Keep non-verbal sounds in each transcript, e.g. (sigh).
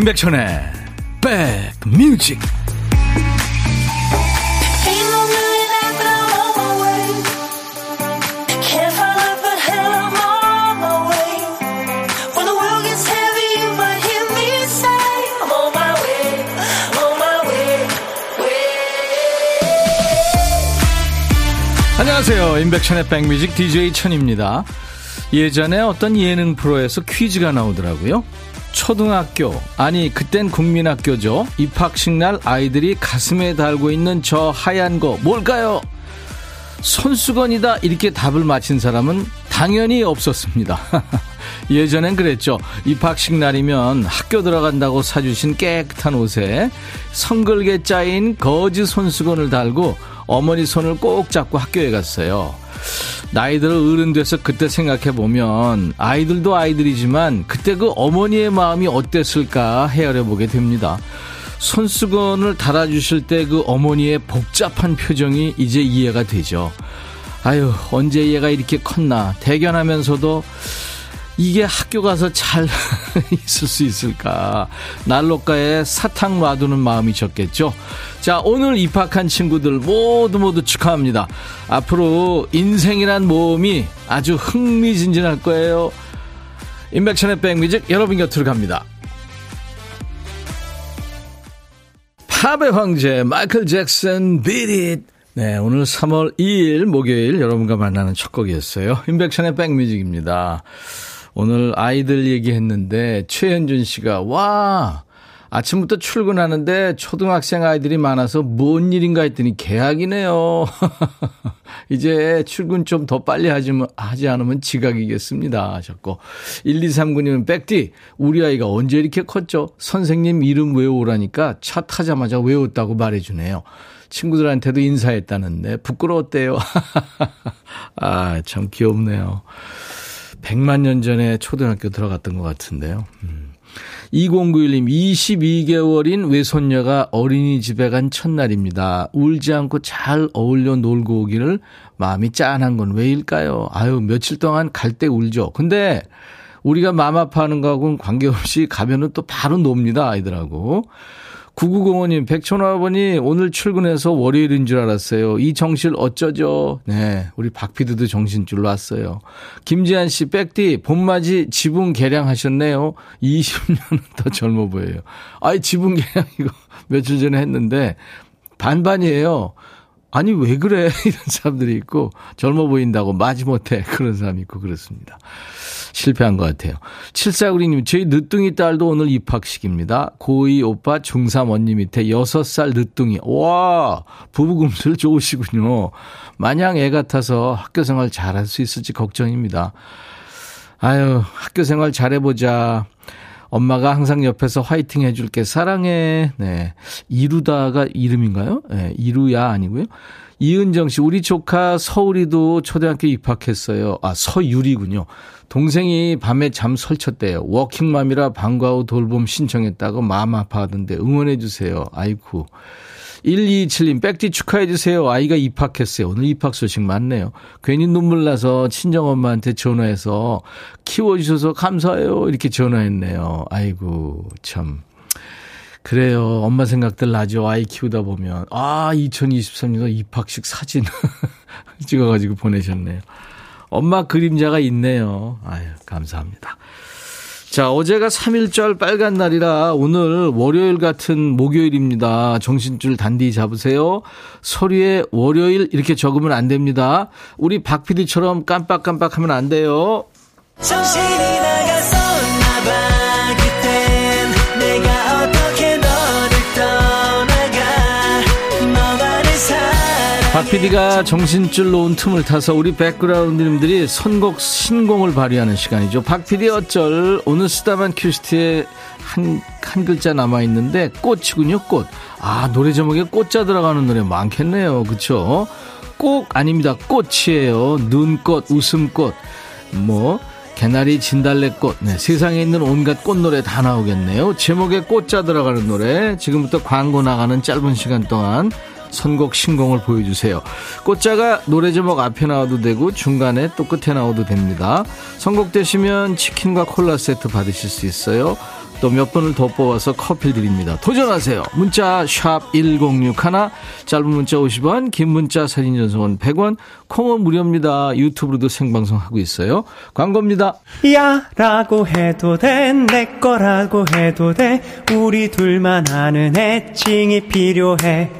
임백천의 백뮤직. 안녕하세요. 임백천의 백뮤직 DJ 천입니다. 예전에 어떤 예능 프로에서 퀴즈가 나오더라고요 초등학교, 아니, 그땐 국민학교죠. 입학식 날 아이들이 가슴에 달고 있는 저 하얀 거, 뭘까요? 손수건이다. 이렇게 답을 맞힌 사람은 당연히 없었습니다. (laughs) 예전엔 그랬죠. 입학식 날이면 학교 들어간다고 사주신 깨끗한 옷에 성글게 짜인 거즈 손수건을 달고 어머니 손을 꼭 잡고 학교에 갔어요. 나이 들어 어른 돼서 그때 생각해 보면 아이들도 아이들이지만 그때 그 어머니의 마음이 어땠을까 헤아려 보게 됩니다. 손수건을 달아주실 때 그 어머니의 복잡한 표정이 이제 이해가 되죠. 아유, 언제 얘가 이렇게 컸나. 대견하면서도 이게 학교 가서 잘 (laughs) 있을 수 있을까. 난로가에 사탕 놔두는 마음이 졌겠죠. 자, 오늘 입학한 친구들 모두 모두 축하합니다. 앞으로 인생이란 모험이 아주 흥미진진할 거예요. 인백천의 백뮤직 여러분 곁으로 갑니다. 팝의 황제 마이클 잭슨 비릿 네, 오늘 3월 2일 목요일 여러분과 만나는 첫 곡이었어요. 인백천의 백뮤직입니다. 오늘 아이들 얘기했는데 최현준 씨가 와 아침부터 출근하는데 초등학생 아이들이 많아서 뭔 일인가 했더니 계약이네요. (laughs) 이제 출근 좀 더 빨리 하지, 하지 않으면 지각이겠습니다. 하셨고. 1239님은 백디, 우리 아이가 언제 이렇게 컸죠? 선생님 이름 외우라니까 차 타자마자 외웠다고 말해주네요. 친구들한테도 인사했다는데 부끄러웠대요. (laughs) 아, 참 귀엽네요. 100만 년 전에 초등학교 들어갔던 것 같은데요. 음. 2091님, 22개월인 외손녀가 어린이집에 간 첫날입니다. 울지 않고 잘 어울려 놀고 오기를 마음이 짠한 건 왜일까요? 아유, 며칠 동안 갈 때 울죠. 근데 우리가 마음 아파하는 거하고는 관계없이 가면은 또 바로 놉니다, 아이들하고. 9905님, 백촌아버니 오늘 출근해서 월요일인 줄 알았어요. 이 정실 어쩌죠? 네, 우리 박피드도 정신줄 놨어요. 김지한 씨, 백디, 봄맞이 지붕 개량하셨네요. 20년은 더 젊어 보여요. 아이, 지붕 개량 이거 며칠 전에 했는데 반반이에요. 아니, 왜 그래? (laughs) 이런 사람들이 있고, 젊어 보인다고 마지못해. 그런 사람이 있고, 그렇습니다. 실패한 것 같아요. 7496님, 저희 늦둥이 딸도 오늘 입학식입니다. 고2 오빠, 중3 언니 밑에 6살 늦둥이. 와, 부부금술 좋으시군요. 마냥 애 같아서 학교 생활 잘할 수 있을지 걱정입니다. 아유, 학교 생활 잘해보자. 엄마가 항상 옆에서 화이팅 해줄게. 사랑해. 네. 이루다가 이름인가요? 네. 이루야 아니고요. 이은정 씨, 우리 조카 서울이도 초등학교 입학했어요. 아, 서유리군요. 동생이 밤에 잠 설쳤대요. 워킹맘이라 방과 후 돌봄 신청했다고 마음 아파하던데 응원해주세요. 아이쿠. 1227님, 백디 축하해주세요. 아이가 입학했어요. 오늘 입학 소식 많네요. 괜히 눈물 나서 친정엄마한테 전화해서 키워주셔서 감사해요. 이렇게 전화했네요. 아이고, 참. 그래요. 엄마 생각들 나죠. 아이 키우다 보면. 아, 2023년도 입학식 사진 (laughs) 찍어가지고 보내셨네요. 엄마 그림자가 있네요. 아유, 감사합니다. 자, 어제가 3일절 빨간 날이라 오늘 월요일 같은 목요일입니다. 정신줄 단디 잡으세요. 서류에 월요일 이렇게 적으면 안 됩니다. 우리 박 PD처럼 깜빡깜빡 하면 안 돼요. 정신이 PD가 정신줄 놓은 틈을 타서 우리 백그라운드님들이 선곡 신공을 발휘하는 시간이죠. 박 PD 어쩔 오늘 쓰다만 큐시트에 한, 한 글자 남아있는데 꽃이군요 꽃. 아 노래 제목에 꽃자 들어가는 노래 많겠네요. 그쵸? 꼭 아닙니다. 꽃이에요. 눈꽃, 웃음꽃, 뭐 개나리, 진달래꽃, 네, 세상에 있는 온갖 꽃노래 다 나오겠네요. 제목에 꽃자 들어가는 노래 지금부터 광고 나가는 짧은 시간 동안 선곡 신공을 보여주세요. 꽃자가 노래 제목 앞에 나와도 되고 중간에 또 끝에 나와도 됩니다. 선곡되시면 치킨과 콜라 세트 받으실 수 있어요. 또 몇 분을 더 뽑아서 커피 드립니다. 도전하세요. 문자 1061, 짧은 문자 50원, 긴 문자 사진 전송은 100원, 콩은 무료입니다. 유튜브로도 생방송하고 있어요. 광고입니다. 야 라고 해도 돼, 내 거라고 해도 돼, 우리 둘만 아는 애칭이 필요해.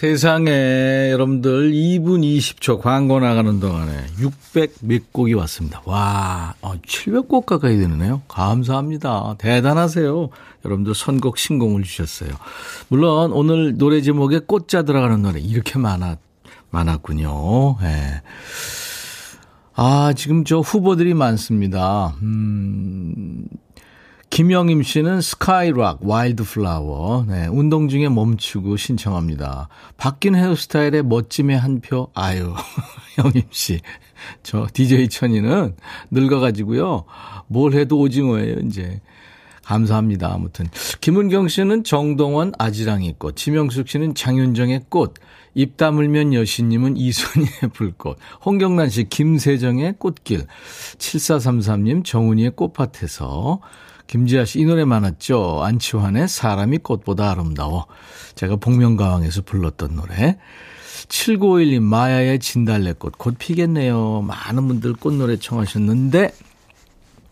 세상에 여러분들 2분 20초 광고 나가는 동안에 600 몇 곡이 왔습니다. 와, 700곡 어, 가까이 되네요. 감사합니다. 대단하세요. 여러분들 선곡 신공을 주셨어요. 물론 오늘 노래 제목에 꽃자 들어가는 노래 이렇게 많았, 많았군요. 예. 아, 지금 저 후보들이 많습니다. 음, 김영임 씨는 스카이락 Wildflower. 네, 운동 중에 멈추고 신청합니다. 바뀐 헤어스타일에 멋짐의 한 표. 아유, (laughs) 영임 씨. 저 DJ 천이는 늙어 가지고요. 뭘 해도 오징어예요, 이제. 감사합니다. 아무튼. 김은경 씨는 정동원 아지랑이 꽃. 지명숙 씨는 장윤정의 꽃. 입 다물면 여신님은 이순희의 (laughs) 불꽃. 홍경란 씨 김세정의 꽃길. 7433님 정훈이의 꽃밭에서. 김지아 씨, 이 노래 많았죠? 안치환의 사람이 꽃보다 아름다워. 제가 복면가왕에서 불렀던 노래. 7951님, 마야의 진달래꽃. 곧 피겠네요. 많은 분들 꽃노래 청하셨는데,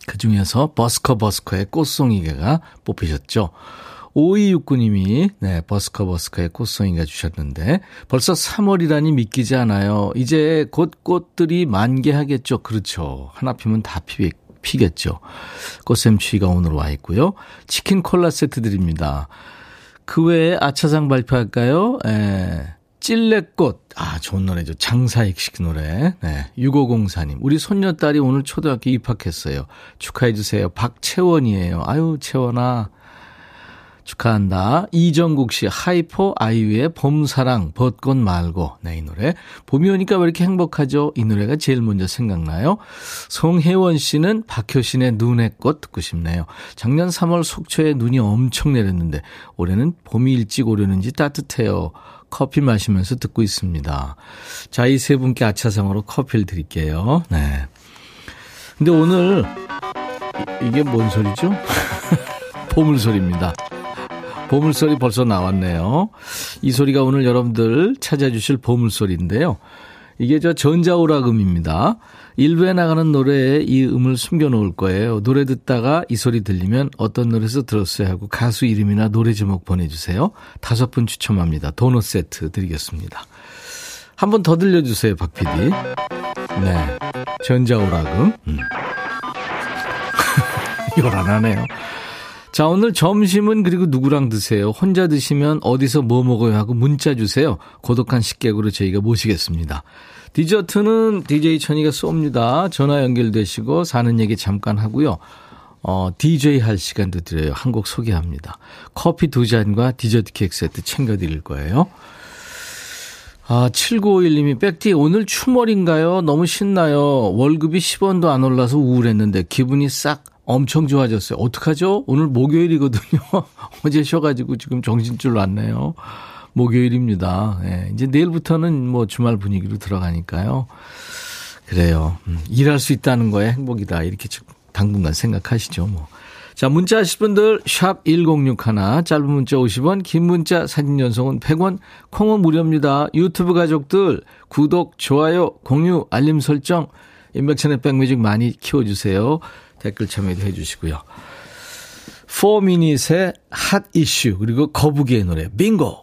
그 중에서 버스커 버스커의 꽃송이개가 뽑히셨죠. 5269님이, 네, 버스커 버스커의 꽃송이가 주셨는데, 벌써 3월이라니 믿기지 않아요. 이제 곧 꽃들이 만개하겠죠. 그렇죠. 하나 피면 다 피, 피겠죠. 꽃샘추위가 오늘 와 있고요. 치킨 콜라 세트 드립니다. 그 외에 아차상 발표할까요? 에, 찔레꽃. 아, 좋은 노래죠. 장사익 식 노래. 네. 6504님. 우리 손녀딸이 오늘 초등학교 입학했어요. 축하해주세요. 박채원이에요. 아유, 채원아. 축하한다. 이정국 씨, 하이포 아이유의 봄사랑, 벚꽃 말고. 네, 이 노래. 봄이 오니까 왜 이렇게 행복하죠? 이 노래가 제일 먼저 생각나요. 송혜원 씨는 박효신의 눈의 꽃 듣고 싶네요. 작년 3월 속초에 눈이 엄청 내렸는데, 올해는 봄이 일찍 오려는지 따뜻해요. 커피 마시면서 듣고 있습니다. 자, 이 세 분께 아차상으로 커피를 드릴게요. 네. 근데 오늘, 이게 뭔 소리죠? (laughs) 보물소리입니다. 보물소리 벌써 나왔네요. 이 소리가 오늘 여러분들 찾아주실 보물소리인데요. 이게 저 전자오락음입니다. 일부에 나가는 노래에 이 음을 숨겨 놓을 거예요. 노래 듣다가 이 소리 들리면 어떤 노래에서 들었어요 하고 가수 이름이나 노래 제목 보내주세요. 다섯 분 추첨합니다. 도넛 세트 드리겠습니다. 한 번 더 들려주세요, 박 PD. 네. 전자오락음. 음. (laughs) 요란하네요. 자, 오늘 점심은 그리고 누구랑 드세요? 혼자 드시면 어디서 뭐 먹어요? 하고 문자 주세요. 고독한 식객으로 저희가 모시겠습니다. 디저트는 DJ 천이가 쏩니다. 전화 연결되시고 사는 얘기 잠깐 하고요. 어, DJ 할 시간도 드려요. 한 곡 소개합니다. 커피 두 잔과 디저트 케이크 세트 챙겨드릴 거예요. 아, 7951님이 백디 오늘 추월인가요? 너무 신나요. 월급이 10원도 안 올라서 우울했는데 기분이 싹 엄청 좋아졌어요. 어떡하죠? 오늘 목요일이거든요. (laughs) 어제 쉬어가지고 지금 정신줄 났네요. 목요일입니다. 예, 이제 내일부터는 뭐 주말 분위기로 들어가니까요. 그래요. 음, 일할 수 있다는 거에 행복이다. 이렇게 당분간 생각하시죠, 뭐. 자, 문자 하실 분들, 샵 1061, 짧은 문자 50원, 긴 문자 사진 연속은 100원, 콩은 무료입니다. 유튜브 가족들, 구독, 좋아요, 공유, 알림 설정, 인백천의 백뮤직 많이 키워주세요. 댓글 참여도 해주시고요. 4미닛의 Hot Issue 그리고 거북이의 노래 빙고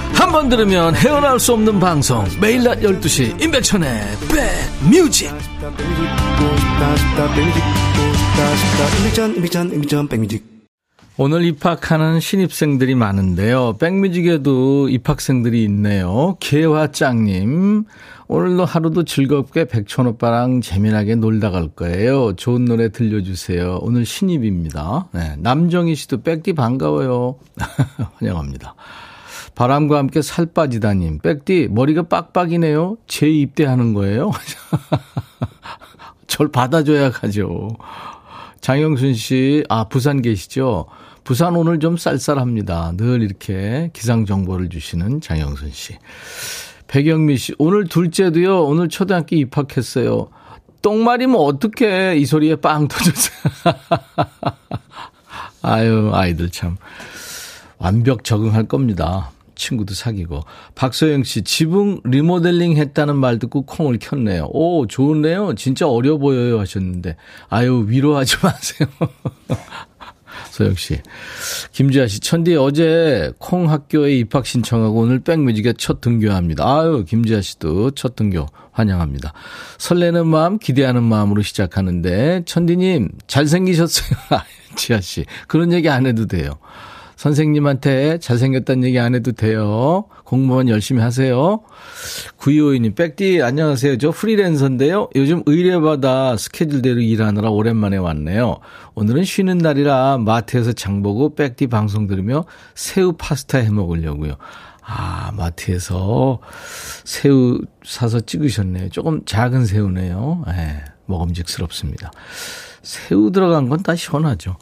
한 번 들으면 헤어나올 수 없는 방송 매일 낮 12시 임백천의 백뮤직 오늘 입학하는 신입생들이 많은데요. 백뮤직에도 입학생들이 있네요. 개화짱님. 오늘도 하루도 즐겁게 백천 오빠랑 재미나게 놀다 갈 거예요. 좋은 노래 들려주세요. 오늘 신입입니다. 네, 남정희 씨도 백디 반가워요. (laughs) 환영합니다. 바람과 함께 살 빠지다님. 백디 머리가 빡빡이네요. 재입대하는 거예요. (laughs) 절 받아줘야 가죠. 장영순 씨, 아, 부산 계시죠? 부산 오늘 좀 쌀쌀합니다. 늘 이렇게 기상 정보를 주시는 장영순 씨. 백영미 씨, 오늘 둘째도요, 오늘 초등학교 입학했어요. 똥말이면 어떻게 이 소리에 빵 터졌어요. (laughs) 아유, 아이들 참. 완벽 적응할 겁니다. 친구도 사귀고. 박소영 씨, 지붕 리모델링 했다는 말 듣고 콩을 켰네요. 오, 좋은데요? 진짜 어려 보여요 하셨는데. 아유, 위로하지 (laughs) 마세요. 소영 씨. 김지아 씨, 천디 어제 콩 학교에 입학 신청하고 오늘 백뮤직에 첫 등교합니다. 아유, 김지아 씨도 첫 등교 환영합니다. 설레는 마음, 기대하는 마음으로 시작하는데, 천디님, 잘생기셨어요. (laughs) 지아 씨. 그런 얘기 안 해도 돼요. 선생님한테 잘생겼다는 얘기 안 해도 돼요. 공무원 열심히 하세요. 9252님, 백디, 안녕하세요. 저 프리랜서인데요. 요즘 의뢰받아 스케줄대로 일하느라 오랜만에 왔네요. 오늘은 쉬는 날이라 마트에서 장보고 백디 방송 들으며 새우 파스타 해 먹으려고요. 아, 마트에서 새우 사서 찍으셨네요. 조금 작은 새우네요. 예, 먹음직스럽습니다. 새우 들어간 건 다 시원하죠.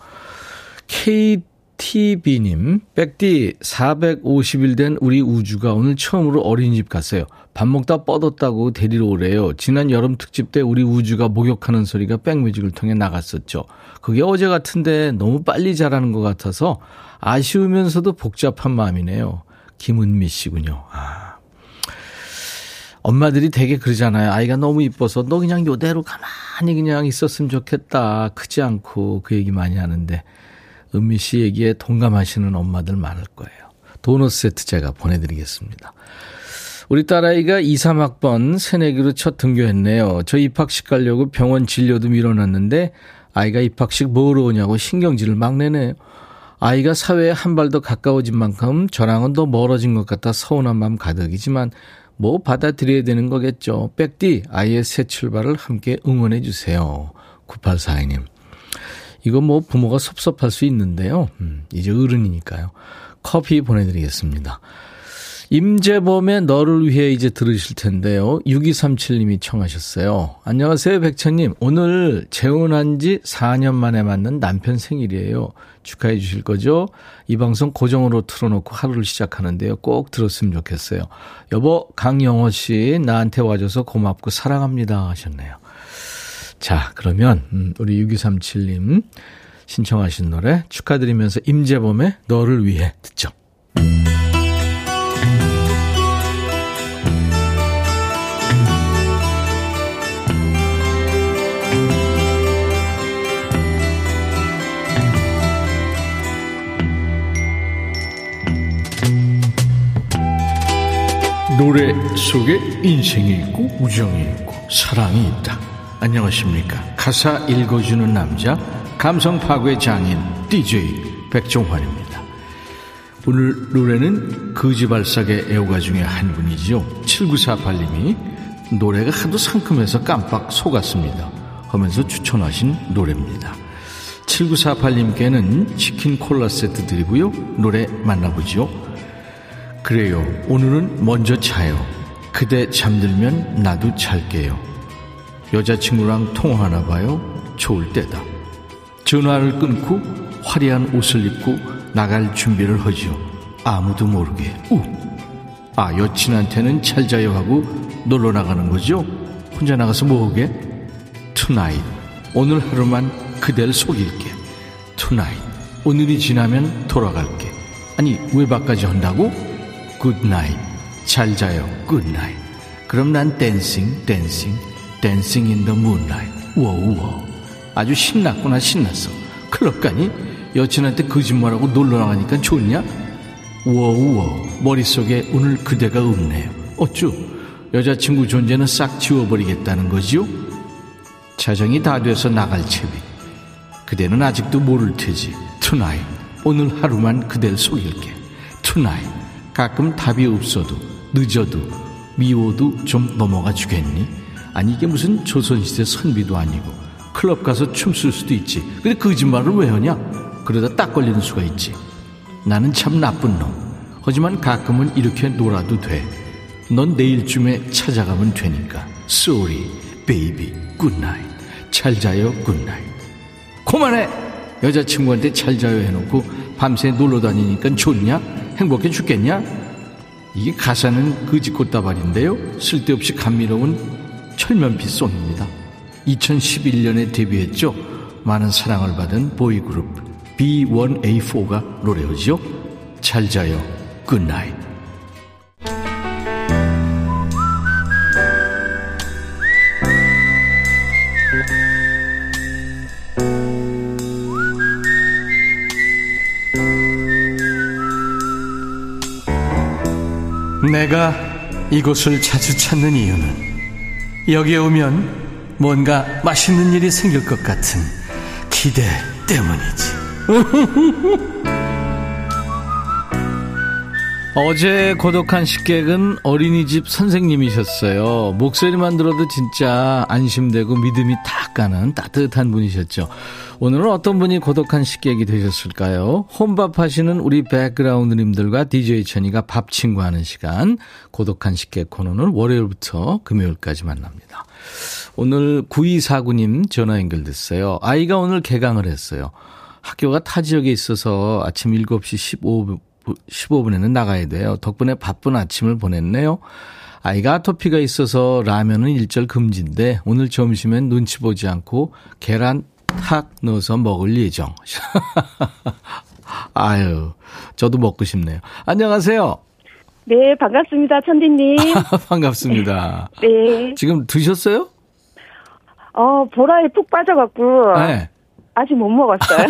K TB님, 백디 450일 된 우리 우주가 오늘 처음으로 어린이집 갔어요. 밥 먹다 뻗었다고 데리러 오래요. 지난 여름 특집 때 우리 우주가 목욕하는 소리가 백뮤직을 통해 나갔었죠. 그게 어제 같은데 너무 빨리 자라는 것 같아서 아쉬우면서도 복잡한 마음이네요. 김은미 씨군요. 아. 엄마들이 되게 그러잖아요. 아이가 너무 이뻐서 너 그냥 요대로 가만히 그냥 있었으면 좋겠다. 크지 않고 그 얘기 많이 하는데 은미 씨 얘기에 동감하시는 엄마들 많을 거예요. 도넛 세트 제가 보내드리겠습니다. 우리 딸아이가 2, 3학번 새내기로 첫 등교했네요. 저 입학식 가려고 병원 진료도 미뤄놨는데 아이가 입학식 뭐로 오냐고 신경질을 막 내네요. 아이가 사회에 한 발 더 가까워진 만큼 저랑은 더 멀어진 것 같아 서운한 마음 가득이지만 뭐 받아들여야 되는 거겠죠. 백디 아이의 새 출발을 함께 응원해 주세요. 9842님. 이거 뭐 부모가 섭섭할 수 있는데요. 음, 이제 어른이니까요. 커피 보내드리겠습니다. 임재범의 너를 위해 이제 들으실 텐데요. 6237님이 청하셨어요. 안녕하세요, 백천님. 오늘 재혼한 지 4년 만에 맞는 남편 생일이에요. 축하해 주실 거죠? 이 방송 고정으로 틀어놓고 하루를 시작하는데요. 꼭 들었으면 좋겠어요. 여보, 강영호 씨, 나한테 와줘서 고맙고 사랑합니다. 하셨네요. 자, 그러면, 음, 우리 6237님 신청하신 노래 축하드리면서 임재범의 너를 위해 듣죠. 노래 속에 인생이 있고 우정이 있고 사랑이 있다. 안녕하십니까. 가사 읽어주는 남자, 감성 파괴 장인, DJ 백종환입니다. 오늘 노래는 거지발삭의 애호가 중에 한 분이죠. 7948님이 노래가 하도 상큼해서 깜빡 속았습니다. 하면서 추천하신 노래입니다. 7948님께는 치킨 콜라 세트 드리고요. 노래 만나보죠. 그래요. 오늘은 먼저 자요. 그대 잠들면 나도 잘게요. 여자친구랑 통화하나 봐요. 좋을 때다. 전화를 끊고 화려한 옷을 입고 나갈 준비를 하죠. 아무도 모르게. 우. 아, 여친한테는 잘 자요 하고 놀러 나가는 거죠? 혼자 나가서 뭐하게? Tonight. 오늘 하루만 그댈 속일게. Tonight. 오늘이 지나면 돌아갈게. 아니 외박까지 한다고? Good night 잘 자요 good night 그럼 난 dancing dancing dancing in the moonlight 우와. 아주 신났구나 신났어. 클럽 가니? 여친한테 거짓말하고 놀러 나가니까 좋냐? 우와 머릿속에 오늘 그대가 없네요 어쭈? 여자친구 존재는 싹 지워버리겠다는 거지요? 자정이 다 돼서 나갈 채비. 그대는 아직도 모를 테지. Tonight 오늘 하루만 그댈 속일게. Tonight 가끔 답이 없어도 늦어도 미워도 좀 넘어가 주겠니? 아니 이게 무슨 조선시대 선비도 아니고 클럽 가서 춤출 수도 있지 근데 거짓말을 왜 하냐? 그러다 딱 걸리는 수가 있지 나는 참 나쁜 놈 하지만 가끔은 이렇게 놀아도 돼 넌 내일쯤에 찾아가면 되니까 Sorry, baby, good night 잘 자요, good night 그만해! 여자친구한테 잘 자요 해놓고 밤새 놀러 다니니까 좋냐? 행복해 죽겠냐? 이게 가사는 거지 꽃다발인데요. 쓸데없이 감미로운 철면피 송입니다. 2011년에 데뷔했죠. 많은 사랑을 받은 보이그룹 B1A4가 노래하죠. 잘 자요. 굿나잇. 내가 이곳을 자주 찾는 이유는 여기에 오면 뭔가 맛있는 일이 생길 것 같은 기대 때문이지. (laughs) 어제 고독한 식객은 어린이집 선생님이셨어요. 목소리만 들어도 진짜 안심되고 믿음이 탁 가는 따뜻한 분이셨죠. 오늘은 어떤 분이 고독한 식객이 되셨을까요? 혼밥 하시는 우리 백그라운드님들과 DJ 천이가 밥 친구 하는 시간 고독한 식객 코너는 월요일부터 금요일까지 만납니다. 오늘 9249님 전화 연결됐어요. 아이가 오늘 개강을 했어요. 학교가 타 지역에 있어서 아침 7시 15분 15분에는 나가야 돼요. 덕분에 바쁜 아침을 보냈네요. 아이가 아토피가 있어서 라면은 일절 금지인데 오늘 점심엔 눈치 보지 않고 계란 탁 넣어서 먹을 예정. (laughs) 아유, 저도 먹고 싶네요. 안녕하세요. 네, 반갑습니다, 천디님. (laughs) 반갑습니다. (laughs) 네. 지금 드셨어요? 어, 보라에 푹 빠져갖고. 네. 아직 못 먹었어요.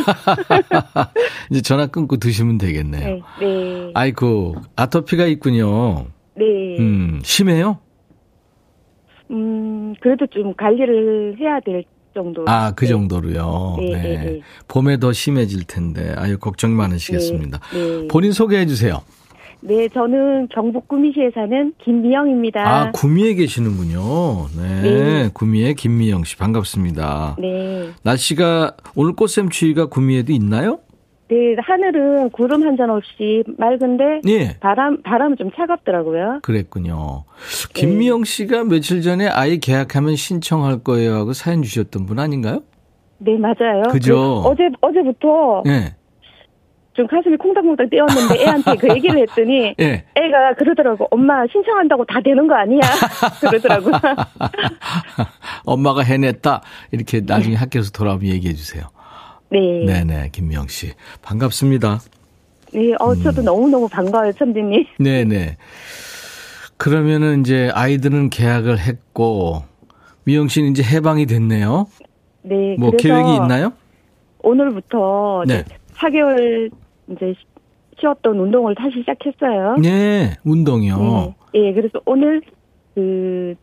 이제 전화 끊고 드시면 되겠네요. 네, 네. 아이고, 아토피가 있군요. 네. 음, 심해요? 음, 그래도 좀 관리를 해야 될 정도. 아, 그 정도로요. 네, 네. 네, 네. 봄에 더 심해질 텐데, 아유, 걱정 많으시겠습니다. 네, 네. 본인 소개해 주세요. 네, 저는 경북 구미시에 사는 김미영입니다. 아, 구미에 계시는군요. 네. 네. 구미의 김미영 씨, 반갑습니다. 네. 날씨가, 오늘 꽃샘 추위가 구미에도 있나요? 네, 하늘은 구름 한 점 없이 맑은데 예. 바람 바람은 좀 차갑더라고요. 그랬군요. 김미영 씨가 며칠 전에 아이 계약하면 신청할 거예요 하고 사연 주셨던 분 아닌가요? 네, 맞아요. 그죠? 그 어제 어제부터 예. 좀 가슴이 콩닥콩닥 뛰었는데 애한테 그 얘기를 (laughs) 했더니 예. 애가 그러더라고. 엄마 신청한다고 다 되는 거 아니야? (laughs) 그러더라고. 엄마가 해냈다. 이렇게 나중에 학교에서 돌아오면 얘기해 주세요. 네. 네네, 김명 씨. 반갑습니다. 네, 어, 저도 음. 너무너무 반가워요, 천디님. (laughs) 네네. 그러면은 이제 아이들은 계약을 했고, 미영 씨는 이제 해방이 됐네요. 네. 뭐 계획이 있나요? 오늘부터 네. 4개월 이제 쉬었던 운동을 다시 시작했어요. 네, 운동이요. 네, 예, 그래서 오늘 그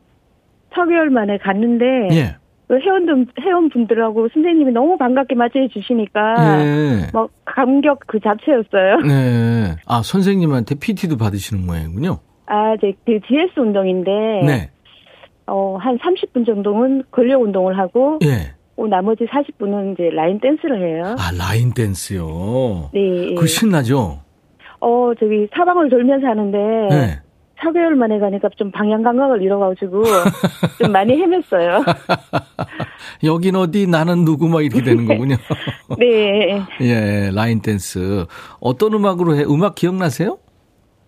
4개월 만에 갔는데, 예. 그 회원들 회원분들하고 선생님이 너무 반갑게 맞이해 주시니까 네. 막 감격 그 자체였어요. 네. 아 선생님한테 PT도 받으시는 모양이군요. 아, 이제 그 GS 운동인데. 네. 어, 한 30분 정도는 근력 운동을 하고. 예. 어, 나머지 40분은 이제 라인 댄스를 해요. 아, 라인 댄스요? 네. 그 신나죠? 어, 저기 사방을 돌면서 하는데. 네. 4개월 만에 가니까 좀 방향 감각을 잃어가지고 (laughs) 좀 많이 헤맸어요. (laughs) 여긴 어디 나는 누구 막 이렇게 되는 거군요. (laughs) 네. 예, 라인 댄스. 어떤 음악으로 해? 음악 기억나세요?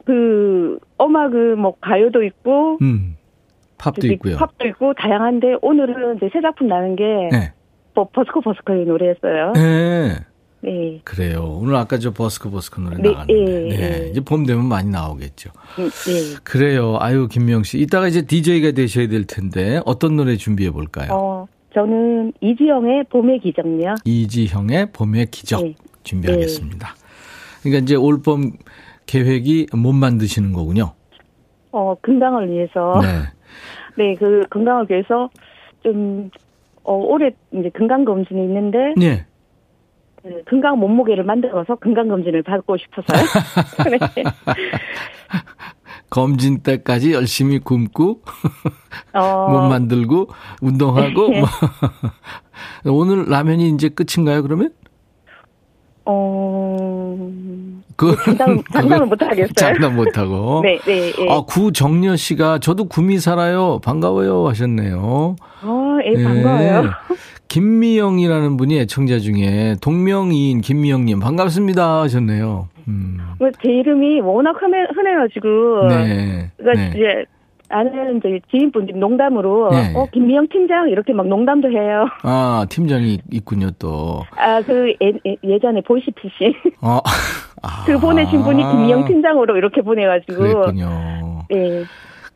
그 음악은 뭐 가요도 있고 음. 팝도 있고요. 팝도 있고 다양한데 오늘은 이제 새 작품 나는 게 네. 뭐 버스커 버스커의 노래였어요. 네. 네. 그래요. 오늘 아까 저 버스커 버스커 노래 네, 나갔는데. 네, 네. 네. 이제 봄 되면 많이 나오겠죠. 음, 네. 그래요. 아유, 김명 씨. 이따가 이제 DJ가 되셔야 될 텐데 어떤 노래 준비해 볼까요? 어, 저는 이지영의 봄의 기적요. 이지형의 봄의 기적 네. 준비하겠습니다. 그러니까 이제 올봄 계획이 못 만드시는 거군요. 어, 건강을 위해서. 네. (laughs) 네, 그 건강을 위해서 좀 어, 올해 이제 건강 검진이 있는데. 네. 그 건강 몸무게를 만들어서 건강검진을 받고 싶어서요. (laughs) 네. 검진 때까지 열심히 굶고, 어... 몸 만들고, 운동하고, 뭐. 오늘 라면이 이제 끝인가요, 그러면? 어, 그, 장담, 장담을 (laughs) 못 하겠어요. 장담 못 하고. (laughs) 네, 네, 네. 아, 구정녀 씨가 저도 구미 살아요. 반가워요. 하셨네요. 아, 예, 반가워요. 네. 김미영이라는 분이 애청자 중에 동명이인 김미영님 반갑습니다 하셨네요. 음. 뭐제 이름이 워낙 흔해, 흔해가지고. 네. 그러니까 네. 이제 아는 이제 지인분들이 농담으로 네. 어 김미영 팀장 이렇게 막 농담도 해요. 아 팀장이 있군요 또. 아그 예, 전에 보이시피싱. 어. (laughs) 아. 그 보내신 분이 김미영 팀장으로 이렇게 보내가지고. 그랬군요. 네.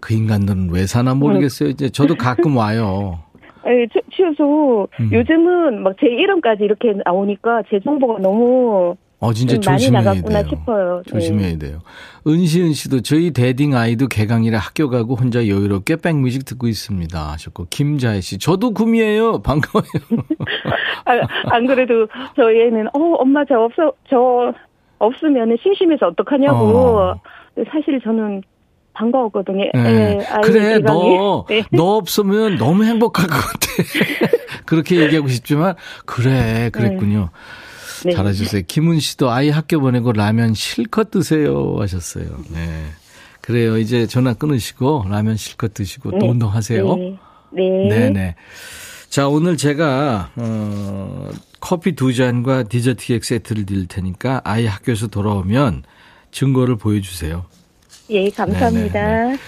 그 인간들은 왜 사나 모르겠어요. 이제 저도 가끔 와요. (laughs) 예, 치워서 음. 요즘은 막 제 이름까지 이렇게 나오니까 제 정보가 너무 어 진짜 조심해야 돼요. 싶어요. 조심해야 네. 돼요. 은시은 씨도 저희 대딩 아이도 개강이라 학교 가고 혼자 여유롭게 백뮤직 듣고 있습니다. 하셨고 김자혜 씨 저도 구미예요. 반가워요. (laughs) 아, 안 그래도 저희 애는 어 엄마 저 없어 저 없으면 심심해서 어떡하냐고. 어. 사실 저는 반가웠거든요. 네. 네. 그래, 너, (laughs) 네. 너 없으면 너무 행복할 것 같아. (laughs) 그렇게 얘기하고 싶지만, 그래, 그랬군요. 네. 잘하셨어요. 김은 씨도 아이 학교 보내고 라면 실컷 드세요 하셨어요. 네. 그래요. 이제 전화 끊으시고 라면 실컷 드시고 또 네. 운동하세요. 네. 네. 네 네. 자, 오늘 제가, 어, 커피 두 잔과 디저트 케이크 세트를 드릴 테니까 아이 학교에서 돌아오면 증거를 보여주세요. 예, 감사합니다. 네네.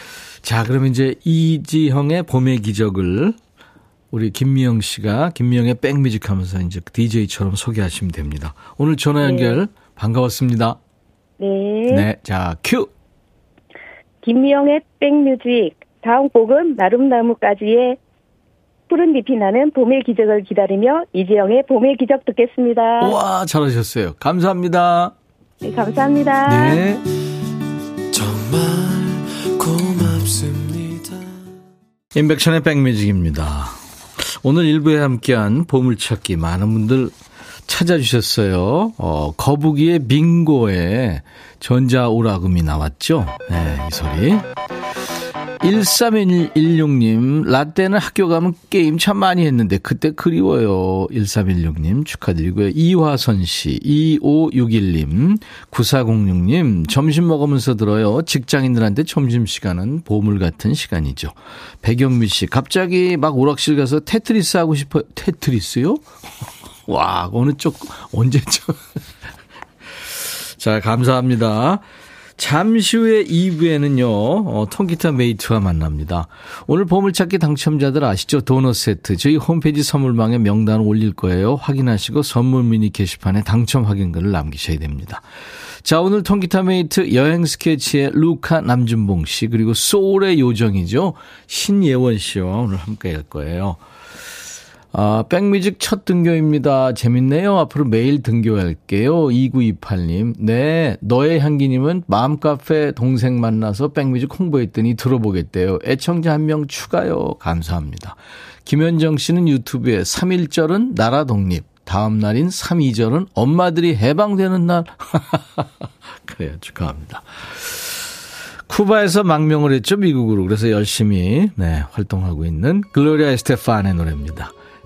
자, 그러면 이제 이지형의 봄의 기적을 우리 김미영 씨가 김미영의 백뮤직 하면서 이제 DJ처럼 소개하시면 됩니다. 오늘 전화 네. 연결 네. 반가웠습니다. 네. 네. 자, 큐. 김미영의 백뮤직. 다음 곡은 나름나무까지의 푸른 잎이 나는 봄의 기적을 기다리며 이지영의 봄의 기적 듣겠습니다. 와, 잘하셨어요. 감사합니다. 네, 감사합니다. 네. 정말 고맙습니다. 인백션의 백뮤직입니다. 오늘 일부에 함께한 보물찾기 많은 분들 찾아주셨어요. 어, 거북이의 빙고에 전자오락음이 나왔죠. 네, 이 소리. 1316님, 라떼는 학교 가면 게임 참 많이 했는데, 그때 그리워요. 1316님, 축하드리고요. 이화선 씨, 2561님, 9406님, 점심 먹으면서 들어요. 직장인들한테 점심시간은 보물 같은 시간이죠. 백영미 씨, 갑자기 막 오락실 가서 테트리스 하고 싶어요. 테트리스요? (laughs) 와, 어느 쪽, 언제죠? (laughs) 자, 감사합니다. 잠시 후에 2부에는요, 어, 통기타 mate와 만납니다. 오늘 보물찾기 당첨자들 아시죠? 도넛 세트. 저희 홈페이지 선물방에 명단 올릴 거예요. 확인하시고 선물 미니 게시판에 당첨 확인글을 남기셔야 됩니다. 자, 오늘 통기타 mate 여행 스케치의 루카 남준봉 씨, 그리고 소울의 요정이죠. 신예원 씨와 오늘 함께 할 거예요. 아, 백뮤직 첫 등교입니다. 재밌네요. 앞으로 매일 등교할게요. 2928님. 네, 너의 향기님은 마음카페 동생 만나서 백뮤직 홍보했더니 들어보겠대요. 애청자 한 명 추가요. 감사합니다. 김현정 씨는 유튜브에 3일절은 나라 독립. 다음 날인 3, 2절은 엄마들이 해방되는 날. (laughs) 그래요. 축하합니다. 쿠바에서 망명을 했죠. 미국으로. 그래서 열심히, 네, 활동하고 있는 글로리아 에스테판의 노래입니다.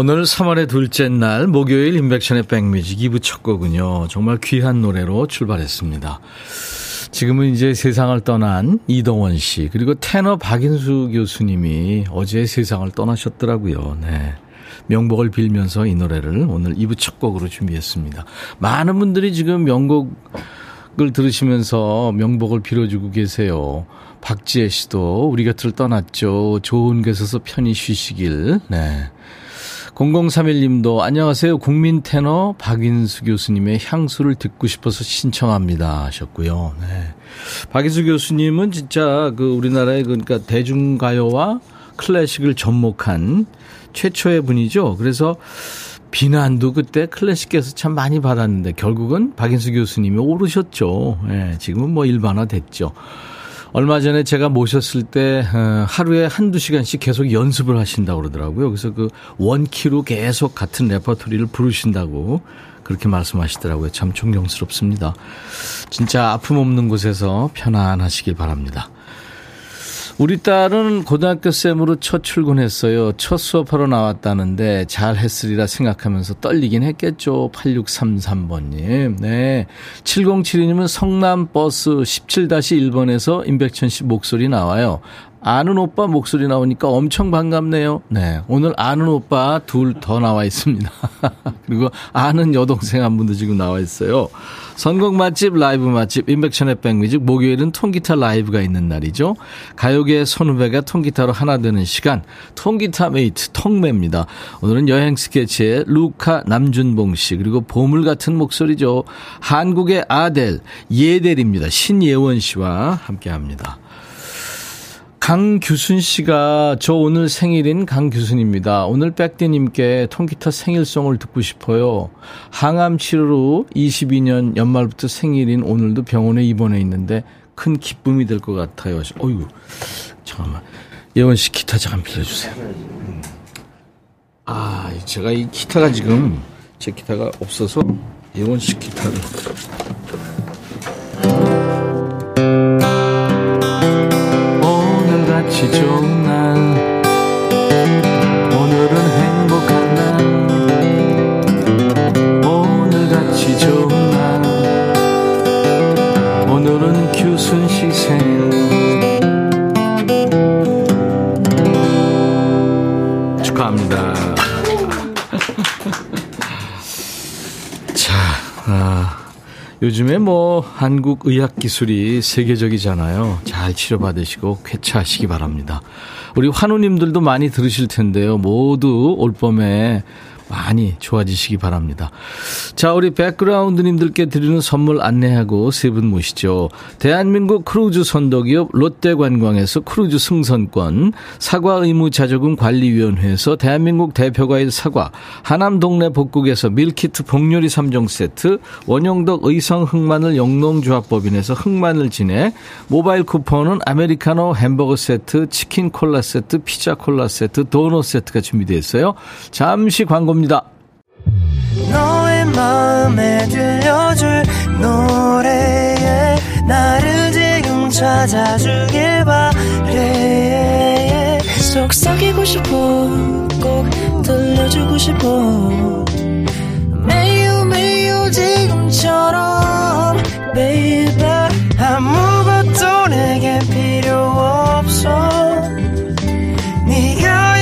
오늘 3월의 둘째 날 목요일 임백천의 백뮤직 2부 첫 곡은요. 정말 귀한 노래로 출발했습니다. 지금은 이제 세상을 떠난 이동원 씨, 그리고 테너 박인수 교수님이 어제 세상을 떠나셨더라고요. 네. 명복을 빌면서 이 노래를 오늘 2부 첫 곡으로 준비했습니다. 많은 분들이 지금 명곡을 들으시면서 명복을 빌어주고 계세요. 박지혜 씨도 우리 곁을 떠났죠. 좋은 곳에서 편히 쉬시길. 네. 0031님도 안녕하세요. 국민 테너 박인수 교수님의 향수를 듣고 싶어서 신청합니다 하셨고요. 네. 박인수 교수님은 진짜 그 우리나라의 그러니까 대중가요와 클래식을 접목한 최초의 분이죠. 그래서 비난도 그때 클래식에서 참 많이 받았는데 결국은 박인수 교수님이 오르셨죠. 예, 지금은 뭐 일반화 됐죠. 얼마 전에 제가 모셨을 때 어, 하루에 한두 시간씩 계속 연습을 하신다고 그러더라고요. 그래서 그 원키로 계속 같은 레퍼토리를 부르신다고 그렇게 말씀하시더라고요. 참 존경스럽습니다. 진짜 아픔 없는 곳에서 편안하시길 바랍니다. 우리 딸은 고등학교 쌤으로 첫 출근했어요. 첫 수업하러 나왔다는데 잘 했으리라 생각하면서 떨리긴 했겠죠. 8633번님. 네. 7072님은 성남 버스 17-1번에서 임백천 씨 목소리 나와요. 아는 오빠 목소리 나오니까 엄청 반갑네요. 네. 오늘 아는 오빠 둘 더 나와 있습니다. (laughs) 그리고 아는 여동생 한 분도 지금 나와 있어요. 선곡 맛집, 라이브 맛집, 임백천의 백뮤직, 목요일은 통기타 라이브가 있는 날이죠. 가요계 선후배가 통기타로 하나 되는 시간, 통기타 mate, 통메입니다. 오늘은 여행 스케치의 루카 남준봉 씨, 그리고 보물 같은 목소리죠. 한국의 아델, 예델입니다. 신예원 씨와 함께 합니다. 강규순 씨가 저 오늘 생일인 강규순입니다. 오늘 백대님께 통기타 생일송을 듣고 싶어요. 항암 치료로 22년 연말부터 생일인 오늘도 병원에 입원해 있는데 큰 기쁨이 될 것 같아요. 어유 잠깐만. 예원 씨 기타 잠깐 빌려주세요. 아, 제가 이 기타가 지금 제 기타가 없어서 예원 씨 기타를. 날씨 좋은 날 오늘은 행복한 날. 오늘같이 좋은 날. 오늘은 규순식 생일. 축하합니다. (laughs) 자 아. 요즘에 뭐 한국 의학 기술이 세계적이잖아요. 잘 치료받으시고 쾌차하시기 바랍니다. 우리 환우님들도 많이 들으실 텐데요. 모두 올 봄에 많이 좋아지시기 바랍니다. 자, 우리 백그라운드님들께 드리는 선물 안내하고 세 분 모시죠. 대한민국 크루즈 선도기업 롯데관광에서 크루즈 승선권, 사과 의무 자조금 관리위원회에서 대한민국 대표과일 사과, 하남 동네 복국에서 밀키트 복요리 3종 세트, 원용덕 의성 흑마늘 영농조합법인에서 흑마늘 진해, 모바일 쿠폰은 아메리카노 햄버거 세트, 치킨 콜라 세트, 피자 콜라 세트, 도넛 세트가 준비되어 있어요. 잠시 광고 입니다. 너의 마음에 들려줄 노래에 나를 지금 찾아주길 바래. 속삭이고 싶어 꼭 들려주고 싶어. 매우 매우 지금처럼 baby. 아무것도 내게 필요 없어